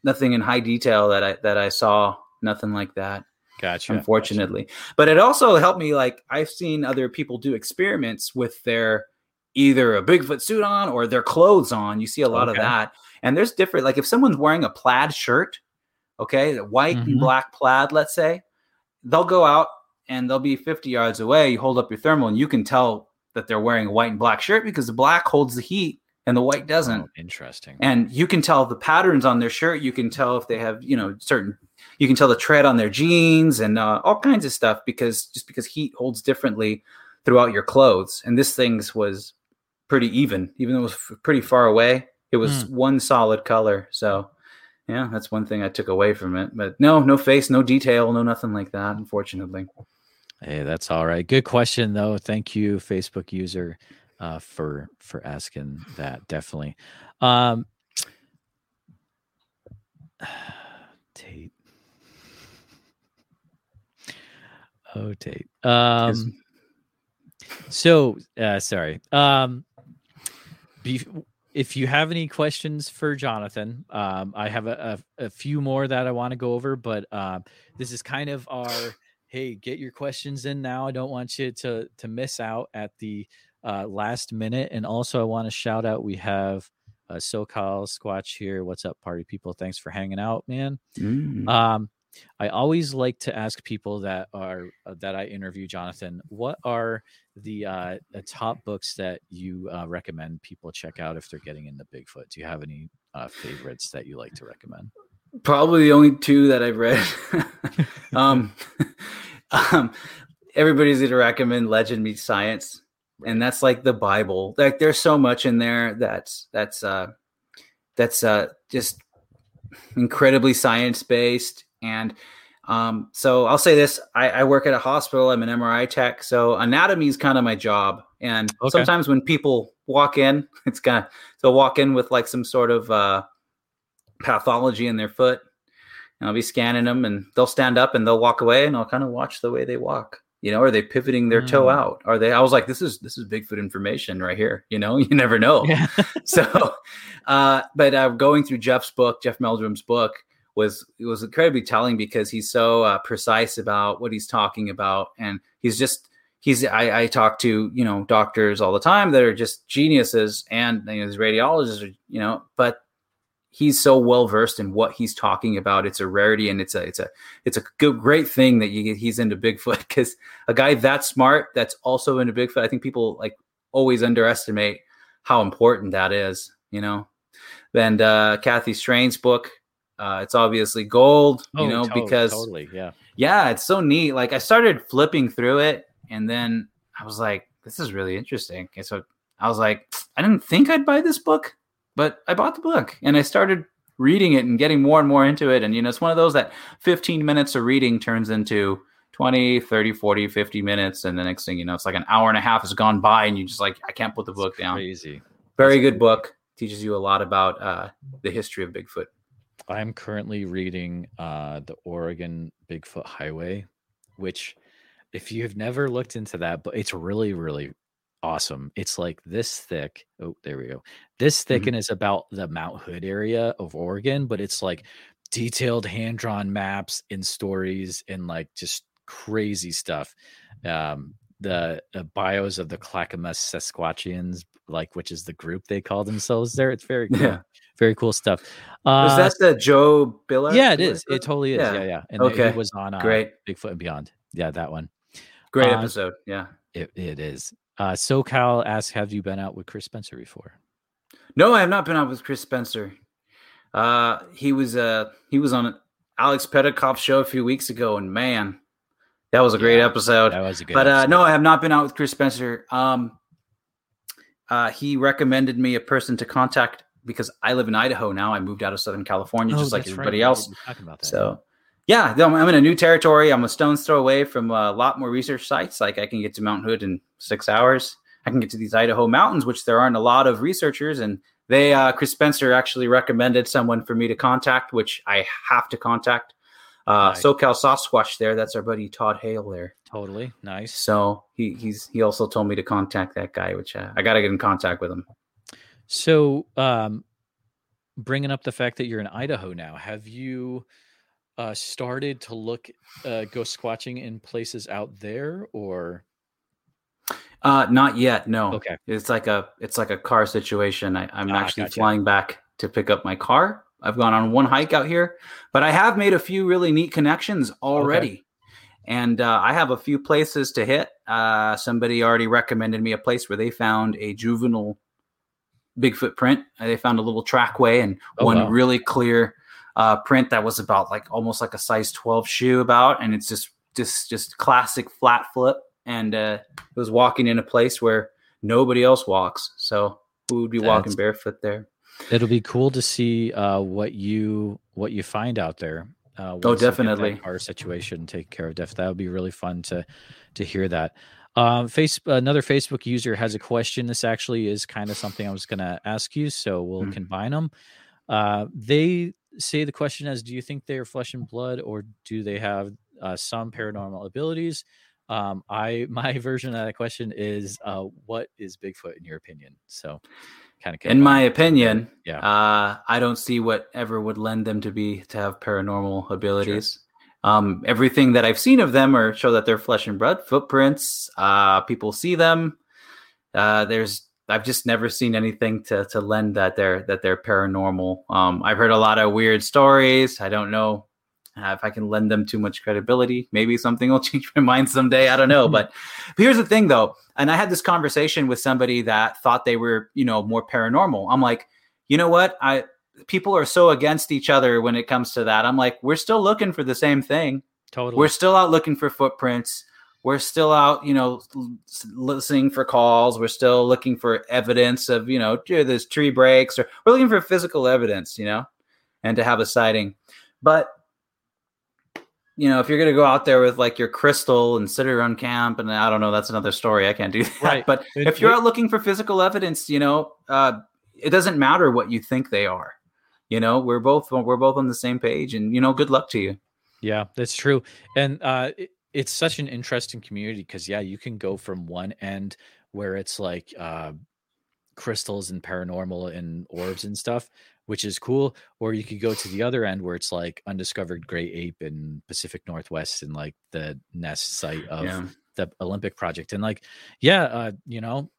nothing in high detail that I that I saw. Nothing like that. Gotcha. Unfortunately, gotcha. but it also helped me. Like I've seen other people do experiments with their either a Bigfoot suit on or their clothes on. You see a lot okay. of that, and there's different. Like if someone's wearing a plaid shirt, okay, white mm-hmm. and black plaid, let's say, they'll go out and they'll be 50 yards away. You hold up your thermal and you can tell that they're wearing a white and black shirt because the black holds the heat and the white doesn't. Oh, interesting. And you can tell the patterns on their shirt. You can tell if they have, you know, certain, you can tell the tread on their jeans and uh, all kinds of stuff because just because heat holds differently throughout your clothes. And this thing's was pretty even, even though it was pretty far away. It was mm. one solid color. So, yeah, that's one thing I took away from it. But no, no face, no detail, no nothing like that, unfortunately. Hey, that's all right. Good question though. Thank you, Facebook user, uh, for for asking that. Definitely. Um, Tate. Oh, Tate. Um, so, uh, sorry. Um, be, if you have any questions for Jonathan, um, I have a, a, a few more that I want to go over, but uh, this is kind of our hey, get your questions in now. I don't want you to to miss out at the uh, last minute. And also, I want to shout out we have uh, SoCal Squatch here. What's up, party people? Thanks for hanging out, man. Mm. Um, I always like to ask people that are uh, that I interview, Jonathan. What are the uh, the top books that you uh, recommend people check out if they're getting into Bigfoot? Do you have any uh, favorites that you like to recommend? Probably the only two that I've read. um, um, everybody's going to recommend Legend Meets Science, and that's like the Bible. Like there's so much in there that's that's uh, that's uh, just incredibly science based. And um, so I'll say this: I, I, work at a hospital. I'm an MRI tech, so anatomy is kind of my job. And okay. sometimes when people walk in, it's kind of they'll walk in with like some sort of uh, pathology in their foot and I'll be scanning them, and they'll stand up and they'll walk away, and I'll kind of watch the way they walk. You know, are they pivoting their mm. toe out? Are they? I was like, this is this is Bigfoot information right here. You know, you never know. Yeah. so, uh, but uh, going through Jeff's book, Jeff Meldrum's book, was it was incredibly telling because he's so uh, precise about what he's talking about, and he's just he's I, I talk to you know doctors all the time that are just geniuses, and you know, these radiologists are you know, but he's so well versed in what he's talking about. It's a rarity, and it's a it's a it's a good, great thing that you, he's into Bigfoot because a guy that smart that's also into Bigfoot. I think people like always underestimate how important that is. You know, and uh, Kathy Strain's book. Uh, it's obviously gold, you oh, know, totally, because totally, yeah, yeah, it's so neat. Like I started flipping through it, and then I was like, "This is really interesting." And so I was like, "I didn't think I'd buy this book, but I bought the book and I started reading it and getting more and more into it. And, you know, it's one of those that 15 minutes of reading turns into 20, 30, 40, 50 minutes. And the next thing you know, it's like an hour and a half has gone by and you just like, I can't put the book down. Crazy. Very good book. Teaches you a lot about uh, the history of Bigfoot. I'm currently reading uh, the Oregon Bigfoot Highway, which, if you have never looked into that, but it's really, really awesome. It's like this thick. Oh, there we go. This thick mm-hmm. and is about the Mount Hood area of Oregon, but it's like detailed hand drawn maps and stories and like just crazy stuff. Um, the uh, bios of the Clackamas Sasquatchians, like which is the group they call themselves there. It's very cool. Yeah. Very cool stuff. Uh, is that the Joe Beelart? Yeah, it is. It totally is. Yeah, yeah. yeah. And okay. it was on uh, Great. Bigfoot and Beyond. Yeah, that one. Great uh, episode. Yeah. It, it is. Uh, SoCal asks, "Have you been out with Chris Spencer before?" No, I have not been out with Chris Spencer. Uh, he was uh he was on Alex Petikoff's show a few weeks ago, and man, that was a great yeah, episode. That was a good. But uh, no, I have not been out with Chris Spencer. Um, uh, he recommended me a person to contact because I live in Idaho now. I moved out of Southern California, oh, just like everybody right. else. So yeah, I'm in a new territory. I'm a stone's throw away from a lot more research sites. Like I can get to Mount Hood in six hours. I can get to these Idaho mountains, which there aren't a lot of researchers. And they, uh, Chris Spencer actually recommended someone for me to contact, which I have to contact. Uh, nice. SoCal Sasquatch there. That's our buddy Todd Hale there. Totally nice. So he he's he also told me to contact that guy, which uh, I got to get in contact with him. So, um, bringing up the fact that you're in Idaho now, have you? Uh, started to look uh, go squatching in places out there, or uh, not yet? No. Okay. It's like a it's like a car situation. I, am ah, actually gotcha. flying back to pick up my car. I've gone on one hike out here, but I have made a few really neat connections already. Okay. And uh, I have a few places to hit. Uh, somebody already recommended me a place where they found a juvenile Bigfoot print. They found a little trackway and oh, one wow. really clear uh, print that was about like almost like a size 12 shoe about, and it's just just just classic flat flip And uh, it was walking in a place where nobody else walks, so who would be That's, walking barefoot there? It'll be cool to see uh, what you what you find out there. Uh, oh, definitely. Our situation take care of. Def that would be really fun to to hear that. Um, face another Facebook user has a question. This actually is kind of something I was going to ask you, so we'll mm-hmm. combine them. Uh, they say the question as do you think they are flesh and blood or do they have uh, some paranormal abilities? Um, i my version of that question is uh, what is bigfoot in your opinion? So kind of in my opinion yeah. uh, i don't see whatever would lend them to be to have paranormal abilities. Sure. um, everything that i've seen of them or show that they're flesh and blood footprints uh, people see them. Uh, there's I've just never seen anything to to lend that they're that they're paranormal. Um, I've heard a lot of weird stories. I don't know uh, if I can lend them too much credibility. Maybe something will change my mind someday. I don't know. but, but here's the thing, though, and I had this conversation with somebody that thought they were, you know, more paranormal. I'm like, you know what? I people are so against each other when it comes to that. I'm like, we're still looking for the same thing. Totally. We're still out looking for footprints we're still out, you know, listening for calls. We're still looking for evidence of, you know, there's tree breaks, or we're looking for physical evidence, you know, and to have a sighting. But you know, if you're gonna go out there with like your crystal and sit around camp, and I don't know, that's another story. I can't do that. Right. But if you're out looking for physical evidence, you know, uh, it doesn't matter what you think they are. you know, we're both we're both on the same page, and you know, good luck to you. Yeah, that's true, and uh, it, it's such an interesting community because yeah, you can go from one end where it's like uh, crystals and paranormal and orbs and stuff, which is cool. Or you could go to the other end where it's like undiscovered gray ape in Pacific Northwest and like the nest site of yeah. the Olympic project. And like, yeah, uh, you know,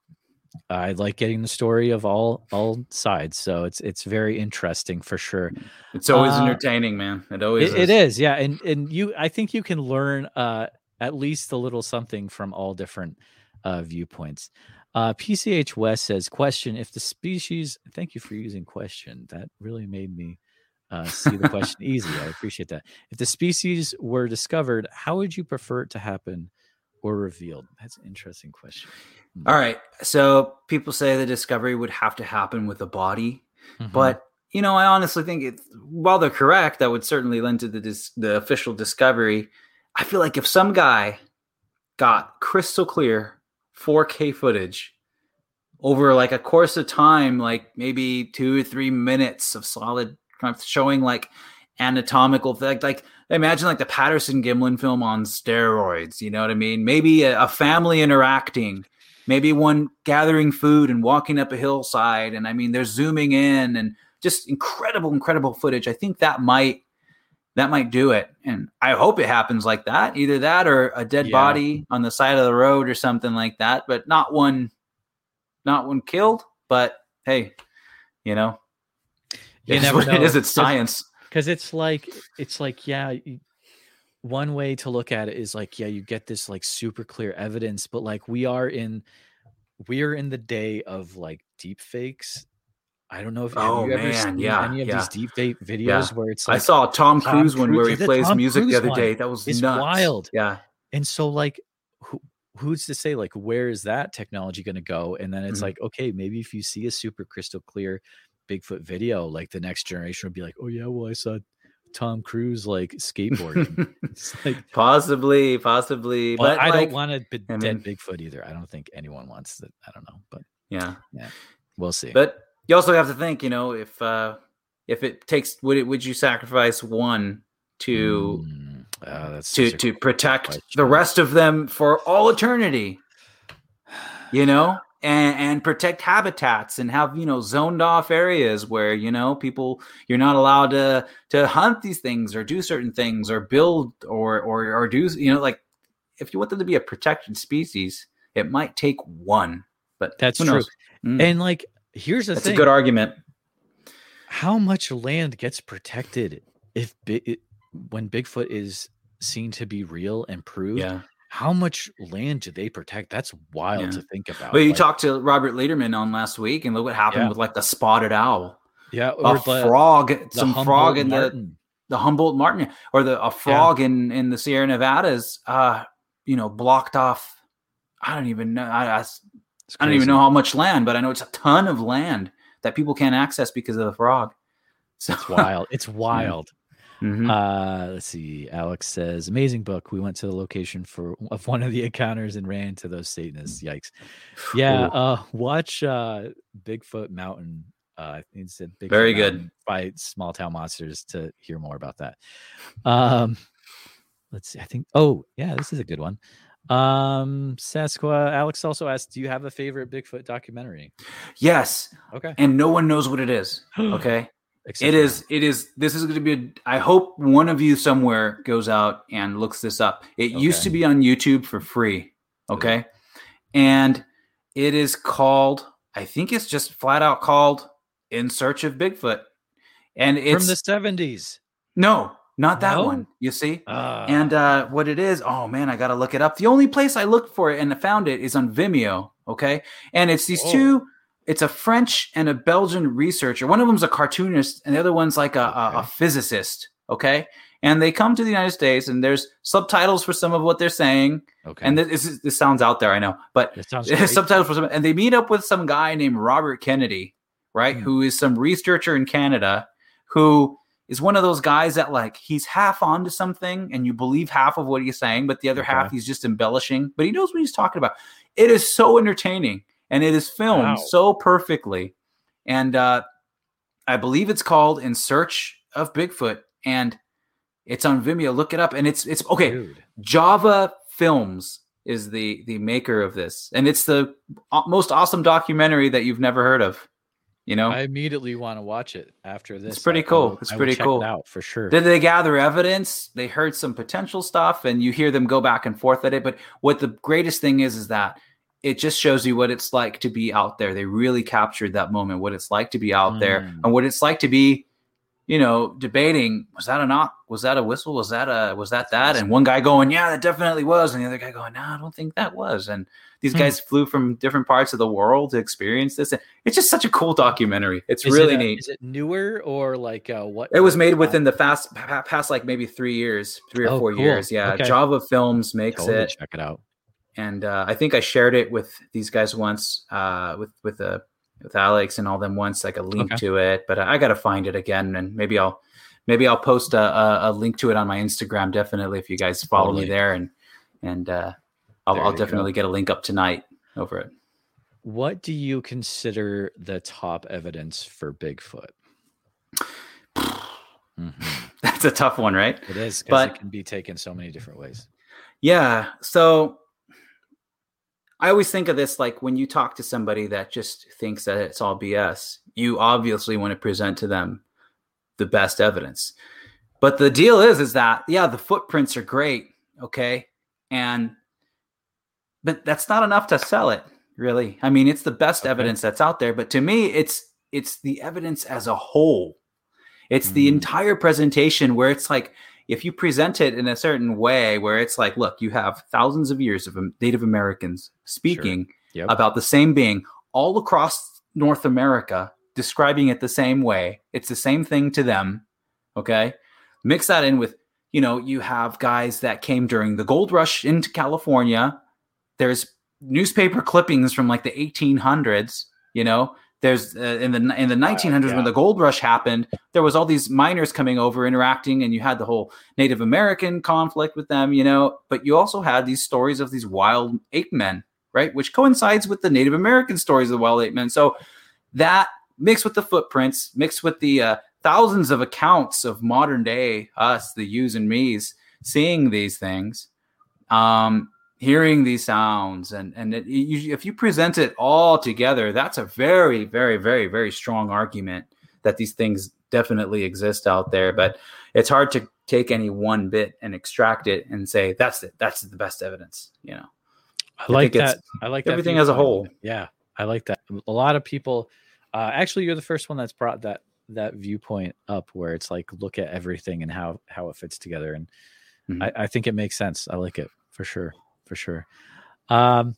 I like getting the story of all all sides, so it's it's very interesting for sure. It's always uh, entertaining, man. It always it, is. it is, yeah. And and you, I think you can learn uh, at least a little something from all different uh, viewpoints. Uh, PCH West says, question if the species, thank you for using question. That really made me uh, see the question easy. I appreciate that. If the species were discovered, how would you prefer it to happen or revealed? That's an interesting question. Hmm. All right. So people say the discovery would have to happen with a body, mm-hmm. but you know, I honestly think it, while they're correct, that would certainly lend to the dis, the official discovery. I feel like if some guy got crystal clear 4K footage over like a course of time, like maybe two or three minutes of solid showing like anatomical like like imagine like the Patterson Gimlin film on steroids. You know what I mean? Maybe a, a family interacting, maybe one gathering food and walking up a hillside, and I mean they're zooming in and just incredible, incredible footage. I think that might that might do it. And I hope it happens like that. Either that or a dead yeah. body on the side of the road or something like that, but not one not one killed. But hey, you know, you it never know. it is. It's science. Because it's like it's like yeah, one way to look at it is like yeah, you get this like super clear evidence, but like we are in we are in the day of like deep fakes I don't know if oh, you ever seen yeah, any of yeah. these deep fake videos yeah. where it's like I saw Tom Cruise one where he plays Tom music Cruise the other one. day. That was it's nuts. wild. Yeah. And so like who, who's to say like where is that technology going to go? And then it's mm-hmm. like okay, maybe if you see a super crystal clear Bigfoot video, like the next generation would be like, oh yeah, well I saw Tom Cruise like skateboarding. like, possibly, possibly, but I like, don't want a dead Bigfoot either. I don't think anyone wants that. I don't know, but yeah, yeah, we'll see. But you also have to think, you know, if uh if it takes would it would you sacrifice one to mm, oh, to to protect question. the rest of them for all eternity? You know? And, and protect habitats and have you know zoned off areas where you know people you're not allowed to to hunt these things or do certain things or build or or or do you know like if you want them to be a protected species it might take one but that's true mm. and like here's the thing That's thing. a good argument. How much land gets protected if it, when Bigfoot is seen to be real and proved? Yeah. How much land do they protect? That's wild yeah. to think about. Well, you like, talked to Robert Leiterman on last week, and look what happened yeah. with like the spotted owl. Yeah, or a the, frog, the some Humboldt frog in Martin. the the Humboldt marten, or the a frog yeah. in in the Sierra Nevadas. Uh, you know, blocked off. I don't even know. I, I I don't even know how much land, but I know it's a ton of land that people can't access because of the frog. So it's wild. It's wild. Mm-hmm. Uh, let's see. Alex says, "Amazing book. We went to the location for of one of the encounters and ran into those Satanists. Yikes! Yeah. Uh, watch uh, Bigfoot Mountain. Uh, I think it said Bigfoot very Mountain good by Small Town Monsters to hear more about that. Um, let's see. I think. Oh, yeah, this is a good one. Um, Sasqua, Alex also asked, "Do you have a favorite Bigfoot documentary?" Yes. Okay. And no one knows what it is. Okay. It is. It is. This is going to be. A, I hope one of you somewhere goes out and looks this up. It okay. used to be on YouTube for free. Okay. And it is called. I think it's just flat out called "In Search of Bigfoot," and it's from the seventies. No, not that no? one, you see? Uh, and uh, what it is, oh man, I got to look it up. The only place I looked for it and found it is on Vimeo. Okay. And it's these whoa. two, it's a French and a Belgian researcher. One of them's a cartoonist and the other one's like a, okay. a, a physicist. Okay. And they come to the United States and there's subtitles for some of what they're saying. Okay. And this, this sounds out there, I know, but subtitles for some, and they meet up with some guy named Robert Kennedy, right? Mm. Who is some researcher in Canada who is one of those guys that like he's half onto something and you believe half of what he's saying, but the other okay. half he's just embellishing. But he knows what he's talking about. It is so entertaining and it is filmed wow. so perfectly. And uh, I believe it's called In Search of Bigfoot, and it's on Vimeo. Look it up, and it's it's okay. Dude. Java Films is the the maker of this, and it's the most awesome documentary that you've never heard of. You know, I immediately want to watch it after this. It's pretty cool. it's pretty cool. It out for sure. Did they gather evidence? They heard some potential stuff, and you hear them go back and forth at it. But what the greatest thing is is that it just shows you what it's like to be out there. They really captured that moment, what it's like to be out mm. there, and what it's like to be you know, debating was that a knock? Was that a whistle? Was that a was that that? And one guy going, yeah, that definitely was, and the other guy going, no, I don't think that was. And these hmm. guys flew from different parts of the world to experience this. It's just such a cool documentary. It's is really it a, neat. Is it newer or like uh, what? It was made within the fast past like maybe three years, three or oh, four cool. years. Yeah, okay. Java Films makes totally it. Check it out. And uh, I think I shared it with these guys once uh, with with a with Alex and all them once, like a link okay. to it. But I got to find it again, and maybe I'll maybe I'll post a, a, a, link to it on my Instagram. Definitely, if you guys follow totally. me there, and and uh, I'll, I'll definitely go. get a link up tonight over it. What do you consider the top evidence for Bigfoot? mm-hmm. That's a tough one, right? It is, but it can be taken so many different ways. Yeah. So I always think of this like when you talk to somebody that just thinks that it's all BS, you obviously want to present to them the best evidence. But the deal is, is that, yeah, the footprints are great. Okay. And, but that's not enough to sell it really. I mean, it's the best okay. evidence that's out there, but to me, it's, it's the evidence as a whole. It's mm-hmm. the entire presentation where it's like, if you present it in a certain way where it's like, look, you have thousands of years of Native Americans speaking sure. yep. about the same being all across North America, describing it the same way. It's the same thing to them. Okay. Mix that in with, you know, you have guys that came during the gold rush into California. There's newspaper clippings from like the 1800s, you know, there's uh, in the in the 1900s yeah. when the gold rush happened there was all these miners coming over interacting and you had the whole native american conflict with them you know but you also had these stories of these wild ape men right which coincides with the native american stories of the wild ape men so that mixed with the footprints mixed with the uh, thousands of accounts of modern day us the yous and me's seeing these things um, hearing these sounds and and it, you, if you present it all together that's a very very very very strong argument that these things definitely exist out there. But it's hard to take any one bit and extract it and say that's it that's the best evidence you know? I like I that. I like everything as a whole. yeah i like that. A lot of people uh, actually you're the first one that's brought that that viewpoint up where it's like look at everything and how how it fits together. And mm-hmm. I, I think it makes sense. I like it for sure for sure. Um,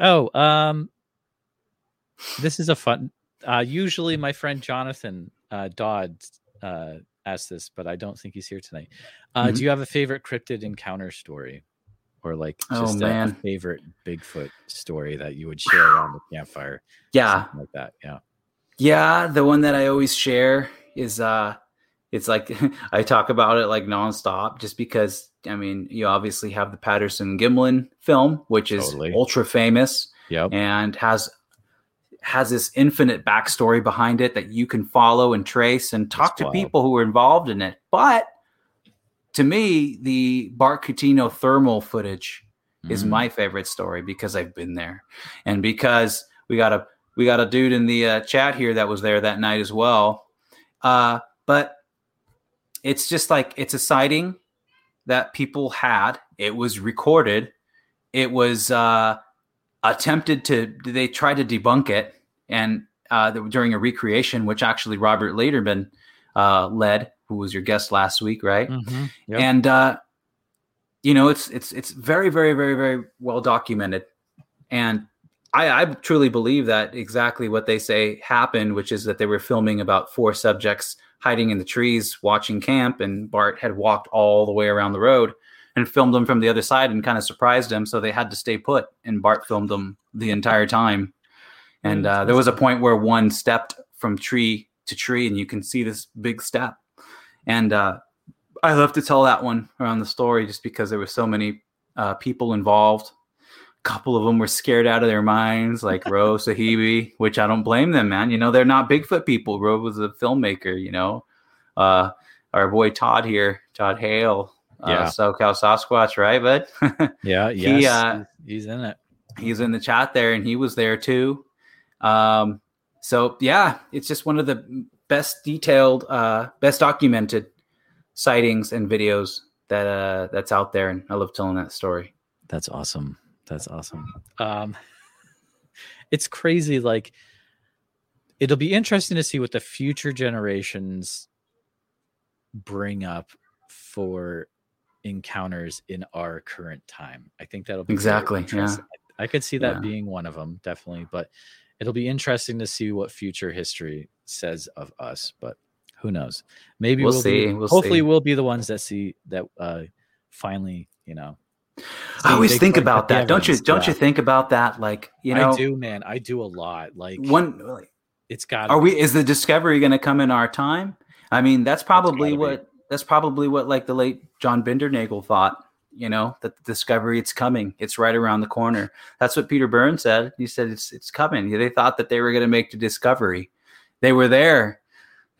oh, um, this is a fun. Uh, usually, my friend Jonathan uh, Dodd uh, asked this, but I don't think he's here tonight. Uh, mm-hmm. Do you have a favorite cryptid encounter story, or like oh, just oh, a, a favorite Bigfoot story that you would share around the campfire? Yeah, like that. Yeah, yeah. The one that I always share is uh it's like I talk about it like nonstop just because I mean, you obviously have the Patterson Gimlin film, which is totally. ultra famous yep. and has has this infinite backstory behind it that you can follow and trace and talk That's to wild. people who are involved in it. But to me, the Bart Cutino thermal footage mm. is my favorite story because I've been there, and because we got a we got a dude in the uh, chat here that was there that night as well. Uh, but it's just like it's a sighting that people had. It was recorded. It was uh, attempted to. They tried to debunk it, and uh, during a recreation, which actually Robert Leiterman uh, led, who was your guest last week, right? Mm-hmm. Yep. And uh, you know, it's it's it's very very very very well documented, and I, I, truly believe that exactly what they say happened, which is that they were filming about four subjects hiding in the trees watching camp, and Bart had walked all the way around the road and filmed them from the other side and kind of surprised him. So they had to stay put, and Bart filmed them the entire time. And uh, there was a point where one stepped from tree to tree, and you can see this big step. And uh, I love to tell that one around the story just because there were so many uh, people involved. Couple of them were scared out of their minds, like Ro Sahibi, which I don't blame them, man. You know, they're not Bigfoot people. Ro was a filmmaker, you know. Uh, our boy Todd here, Todd Hale, uh, yeah. SoCal Sasquatch, right, bud? yeah, yes, he, uh, he's in it. He's in the chat there, and he was there too. Um, so yeah, it's just one of the best detailed, uh, best documented sightings and videos that uh, that's out there, and I love telling that story. That's awesome. That's awesome. Um, it's crazy. Like, it'll be interesting to see what the future generations bring up for encounters in our current time. I think that'll be exactly. Yeah. I, I could see that yeah. being one of them, definitely. But it'll be interesting to see what future history says of us. But who knows? Maybe we'll, we'll see. Be, we'll hopefully, see. we'll be the ones that see that uh, finally, you know, I always think about that. Don't you? Don't you think about that? Like you know, I do, man. I do a lot. Like one, it's got. Are we? Is the discovery going to come in our time? I mean, that's probably what. Be. That's probably what like the late John Bindernagel thought. You know that the discovery it's coming. It's right around the corner. That's what Peter Burns said. He said it's it's coming. They thought that they were going to make the discovery. They were there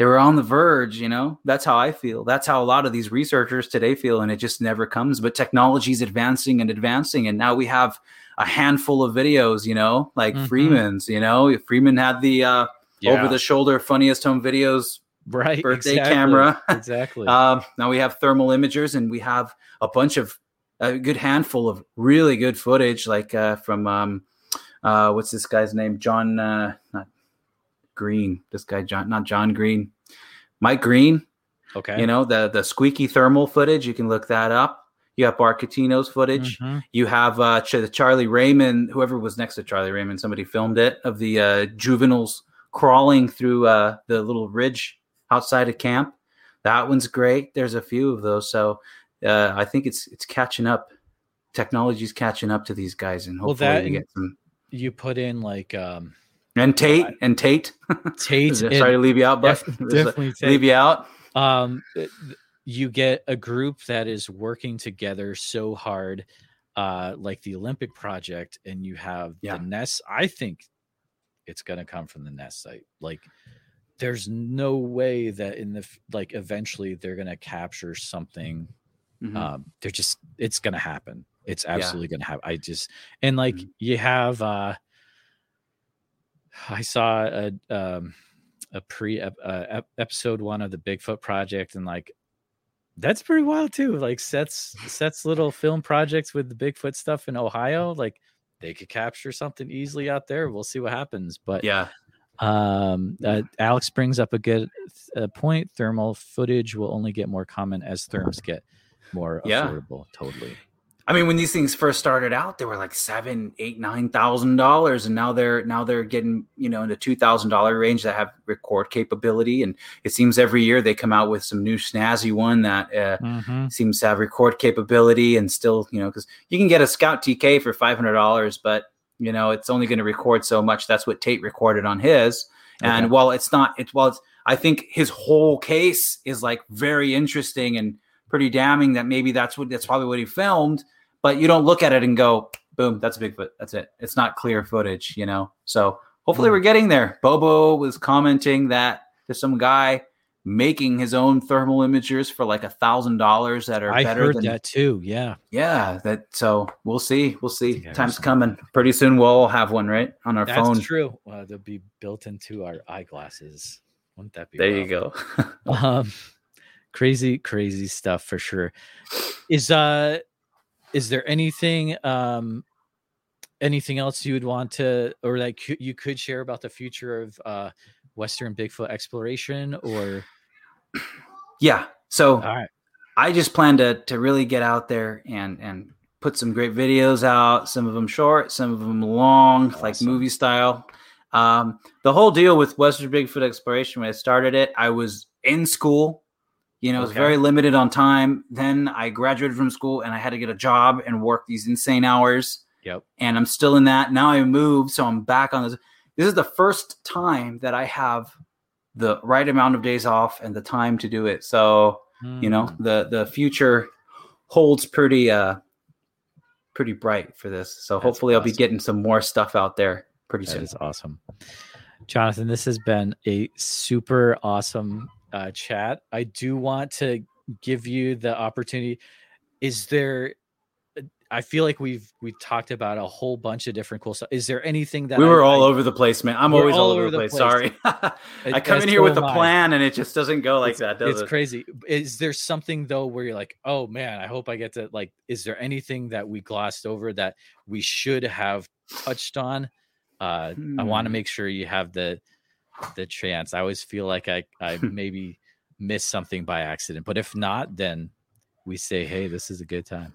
they were on the verge you know? That's how i feel. That's how a lot of these researchers today feel and it just never comes. But technology is advancing and advancing and now we have a handful of videos you know? Like mm-hmm. freeman's you know? Freeman had the uh, yeah. over the shoulder funniest home videos right birthday exactly. camera. exactly. Um, now we have thermal imagers and we have a bunch of a good handful of really good footage like uh, from um, uh, what's this guy's name? John uh, not Green. This guy, John, not John Green, Mike Green. Okay. You know the the squeaky thermal footage. You can look that up. You have Bart Cutino's footage. Mm-hmm. You have uh, Ch- Charlie Raymond, whoever was next to Charlie Raymond, somebody filmed it of the uh, juveniles crawling through uh, the little ridge outside of camp. That one's great. There's a few of those, so uh, I think it's it's catching up. Technology's catching up to these guys, and hopefully well, that, you get some. You put in like um, and Tate and Tate. Tate. Sorry to leave you out, but def- definitely leave you out. Um, you get a group that is working together so hard, uh, like the Olympic Project, and you have yeah. the Nest. I think it's going to come from the Nest site. Like, there's no way that in the like eventually they're going to capture something. Mm-hmm. Um, they're just it's going to happen. It's absolutely yeah. going to happen. I just and like mm-hmm. you have uh I saw a um, a pre uh, episode one of the Bigfoot project, and like that's pretty wild too. Like Seth's Seth's little film projects with the Bigfoot stuff in Ohio, like they could capture something easily out there. We'll see what happens. But yeah, um, uh, Alex brings up a good uh, point. Thermal footage will only get more common as therms get more yeah. affordable. Totally. I mean, when these things first started out, they were like seven, eight, nine thousand dollars, and now they're now they're getting you know in the two thousand dollar range that have record capability. And it seems every year they come out with some new snazzy one that uh, mm-hmm. seems to have record capability and still you know because you can get a Scout TK for five hundred dollars, but you know it's only going to record so much. That's what Tate recorded on his. Okay. And while it's not, it's while it's, I think his whole case is like very interesting and pretty damning that maybe that's what that's probably what he filmed but you don't look at it and go, boom, that's Bigfoot. That's it. It's not clear footage, you know? So hopefully hmm. we're getting there. Bobo was commenting that there's some guy making his own thermal imagers for like a thousand dollars that are I better heard than that too. Yeah. Yeah. That so we'll see. We'll see. Time's coming. Pretty soon we'll all have one, right? On our That's phone. true. Uh, they'll be built into our eyeglasses. Wouldn't that be there you go. um crazy, crazy stuff for sure. Is uh is there anything um anything else you would want to or like you could share about the future of uh western bigfoot exploration or? Yeah. So all right. I just plan to to really get out there and and put some great videos out some of them short some of them long awesome. like movie style. Um the whole deal with western bigfoot exploration when i started it i was in school you know, okay. it was very limited on time. Then I graduated from school and I had to get a job and work these insane hours. Yep. And I'm still in that. Now I moved, so I'm back on this. This is the first time that I have the right amount of days off and the time to do it. So, mm. you know, hmm. the the future holds pretty uh pretty bright for this. So That's hopefully awesome. I'll be getting some more stuff out there pretty that soon. That is awesome. Jonathan, this has been a super awesome uh, chat. I do want to give you the opportunity. Is there I feel like we've we've talked about a whole bunch of different cool stuff. Is there anything that we were I, all I, over the place, man? I'm always all over the place. place. Sorry, I come in here with a plan and it just doesn't go like it's, that. Does it's it? crazy. Is there something though where you're like, oh man, I hope I get to like? Is there anything that we glossed over that we should have touched on? Uh, hmm. I want to make sure you have the the chance. I always feel like I I maybe missed something by accident, but if not, then we say, hey, this is a good time.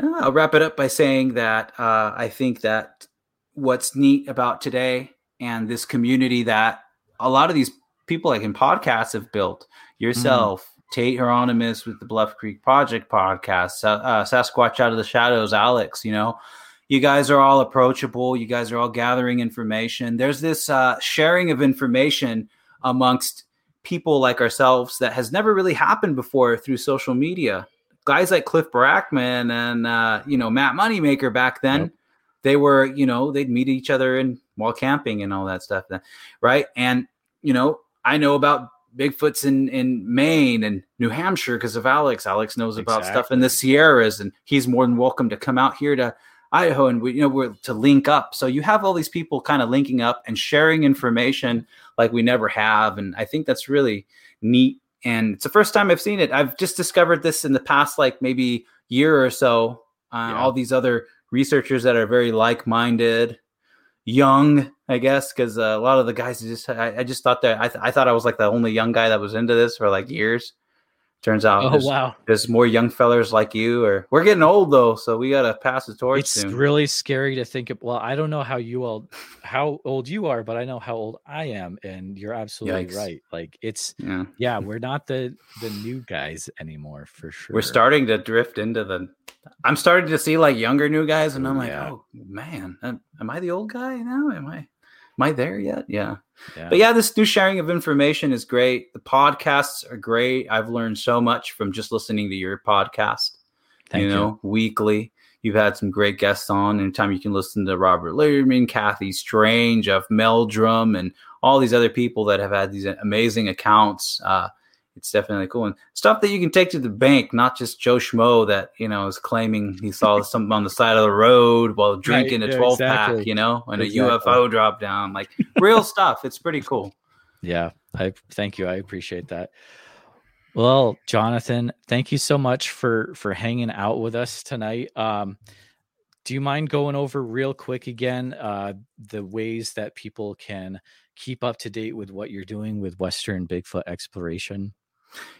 I'll wrap it up by saying that uh, I think that what's neat about today and this community that a lot of these people like in podcasts have built yourself, mm. Tate Hieronymus with the Bluff Creek Project podcast, uh, Sasquatch Out of the Shadows, Alex, you know, you guys are all approachable. You guys are all gathering information. There's this uh, sharing of information amongst people like ourselves that has never really happened before through social media guys like Cliff Barackman and uh, you know Matt Moneymaker back then, yep. they were you know they'd meet each other and while camping and all that stuff, then, right? And you know I know about Bigfoots in in Maine and New Hampshire because of Alex. Alex knows exactly. about stuff in the Sierras, and he's more than welcome to come out here to Idaho and we you know we're to link up. So you have all these people kind of linking up and sharing information like we never have, and I think that's really neat and it's the first time I've seen it. I've just discovered this in the past, like maybe year or so. Uh, yeah. All these other researchers that are very like-minded, young, I guess, because uh, a lot of the guys just I, I just thought that I, th- I thought I was like the only young guy that was into this for like years. Turns out, oh there's, wow, there's more young fellers like you. Or we're getting old though, so we gotta pass the torch. It's soon. really scary to think of. Well, I don't know how you all, how old you are, but I know how old I am, and you're absolutely Yikes. right. Like it's, yeah. yeah, we're not the the new guys anymore for sure. We're starting to drift into the. I'm starting to see like younger new guys, and I'm like, yeah. oh man, am, am I the old guy now? Am I? Am I there yet? Yeah. yeah. But yeah, this new sharing of information is great. The podcasts are great. I've learned so much from just listening to your podcast. Thank you know, you. weekly. You've had some great guests on. Anytime you can listen to Robert Leiterman, Kathy Strain, of Meldrum, and all these other people that have had these amazing accounts. Uh, it's definitely cool and stuff that you can take to the bank, not just Joe Schmo that you know is claiming he saw something on the side of the road while drinking right, a twelve exactly. pack, you know, and exactly. a UFO drop down, like real stuff. It's pretty cool. Yeah, I thank you. I appreciate that. Well, Jonathan, thank you so much for for hanging out with us tonight. Um, do you mind going over real quick again uh, the ways that people can keep up to date with what you're doing with Western Bigfoot exploration?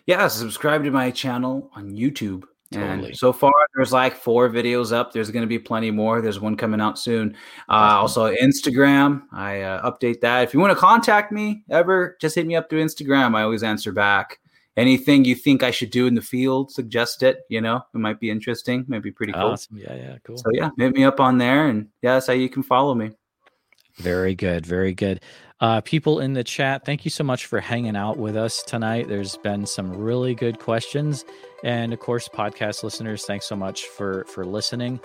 Yeah, subscribe to my channel on YouTube. Totally. And so far, there's like four videos up. There's going to be plenty more. There's one coming out soon. Uh, also, Instagram. I uh, update that. If you want to contact me ever, just hit me up through Instagram. I always answer back. Anything you think I should do in the field, suggest it. You know, it might be interesting. Might be pretty cool. Awesome. Yeah, yeah, cool. So yeah, hit me up on there, and yeah, that's how you can follow me. Very good. Very good. Uh, people in the chat, thank you so much for hanging out with us tonight. There's been some really good questions, and of course, podcast listeners, thanks so much for for listening.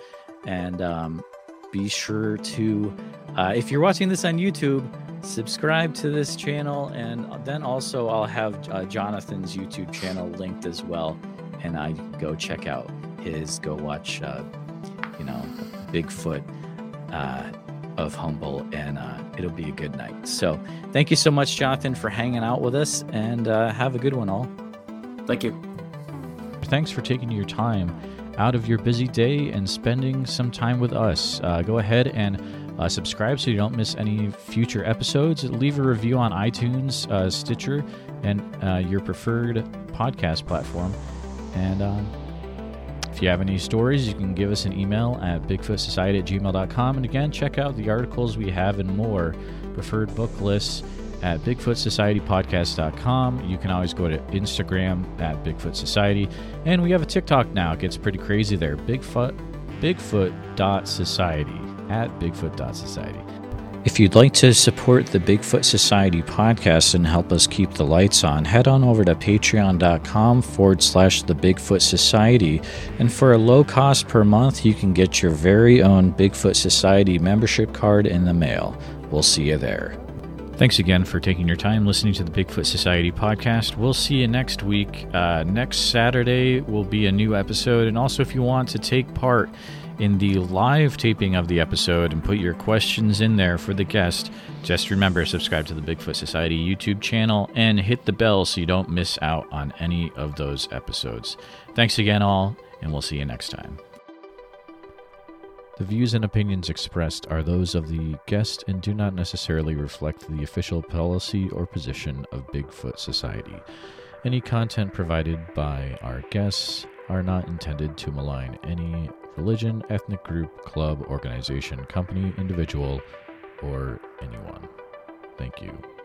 And um, be sure to, uh, if you're watching this on YouTube, subscribe to this channel, and then also I'll have uh, Jonathan's YouTube channel linked as well, and I go check out his, go watch, uh, you know, Bigfoot uh, of Humboldt and uh, it'll be a good night. So, thank you so much, Jonathan, for hanging out with us, and uh, have a good one, all. Thank you. Thanks for taking your time out of your busy day and spending some time with us. Uh, go ahead and uh, subscribe so you don't miss any future episodes. Leave a review on iTunes, uh, Stitcher, and uh, your preferred podcast platform. And um, if you have any stories, you can give us an email at bigfootsociety at gmail.com. And again, check out the articles we have and more, preferred book lists at bigfootsocietypodcast.com. You can always go to Instagram at Bigfoot Society. And we have a TikTok now. It gets pretty crazy there. Bigfoot, bigfoot.society at bigfoot.society. If you'd like to support the Bigfoot Society podcast and help us keep the lights on, head on over to patreon.com forward slash the Bigfoot Society. And for a low cost per month, you can get your very own Bigfoot Society membership card in the mail. We'll see you there. Thanks again for taking your time listening to the Bigfoot Society podcast. We'll see you next week. Uh, next Saturday will be a new episode. And also, if you want to take part in the live taping of the episode and put your questions in there for the guest, just remember subscribe to the Bigfoot Society YouTube channel and hit the bell so you don't miss out on any of those episodes. Thanks again, all, and we'll see you next time. The views and opinions expressed are those of the guest and do not necessarily reflect the official policy or position of Bigfoot Society. Any content provided by our guests are not intended to malign any religion, ethnic group, club, organization, company, individual, or anyone. Thank you.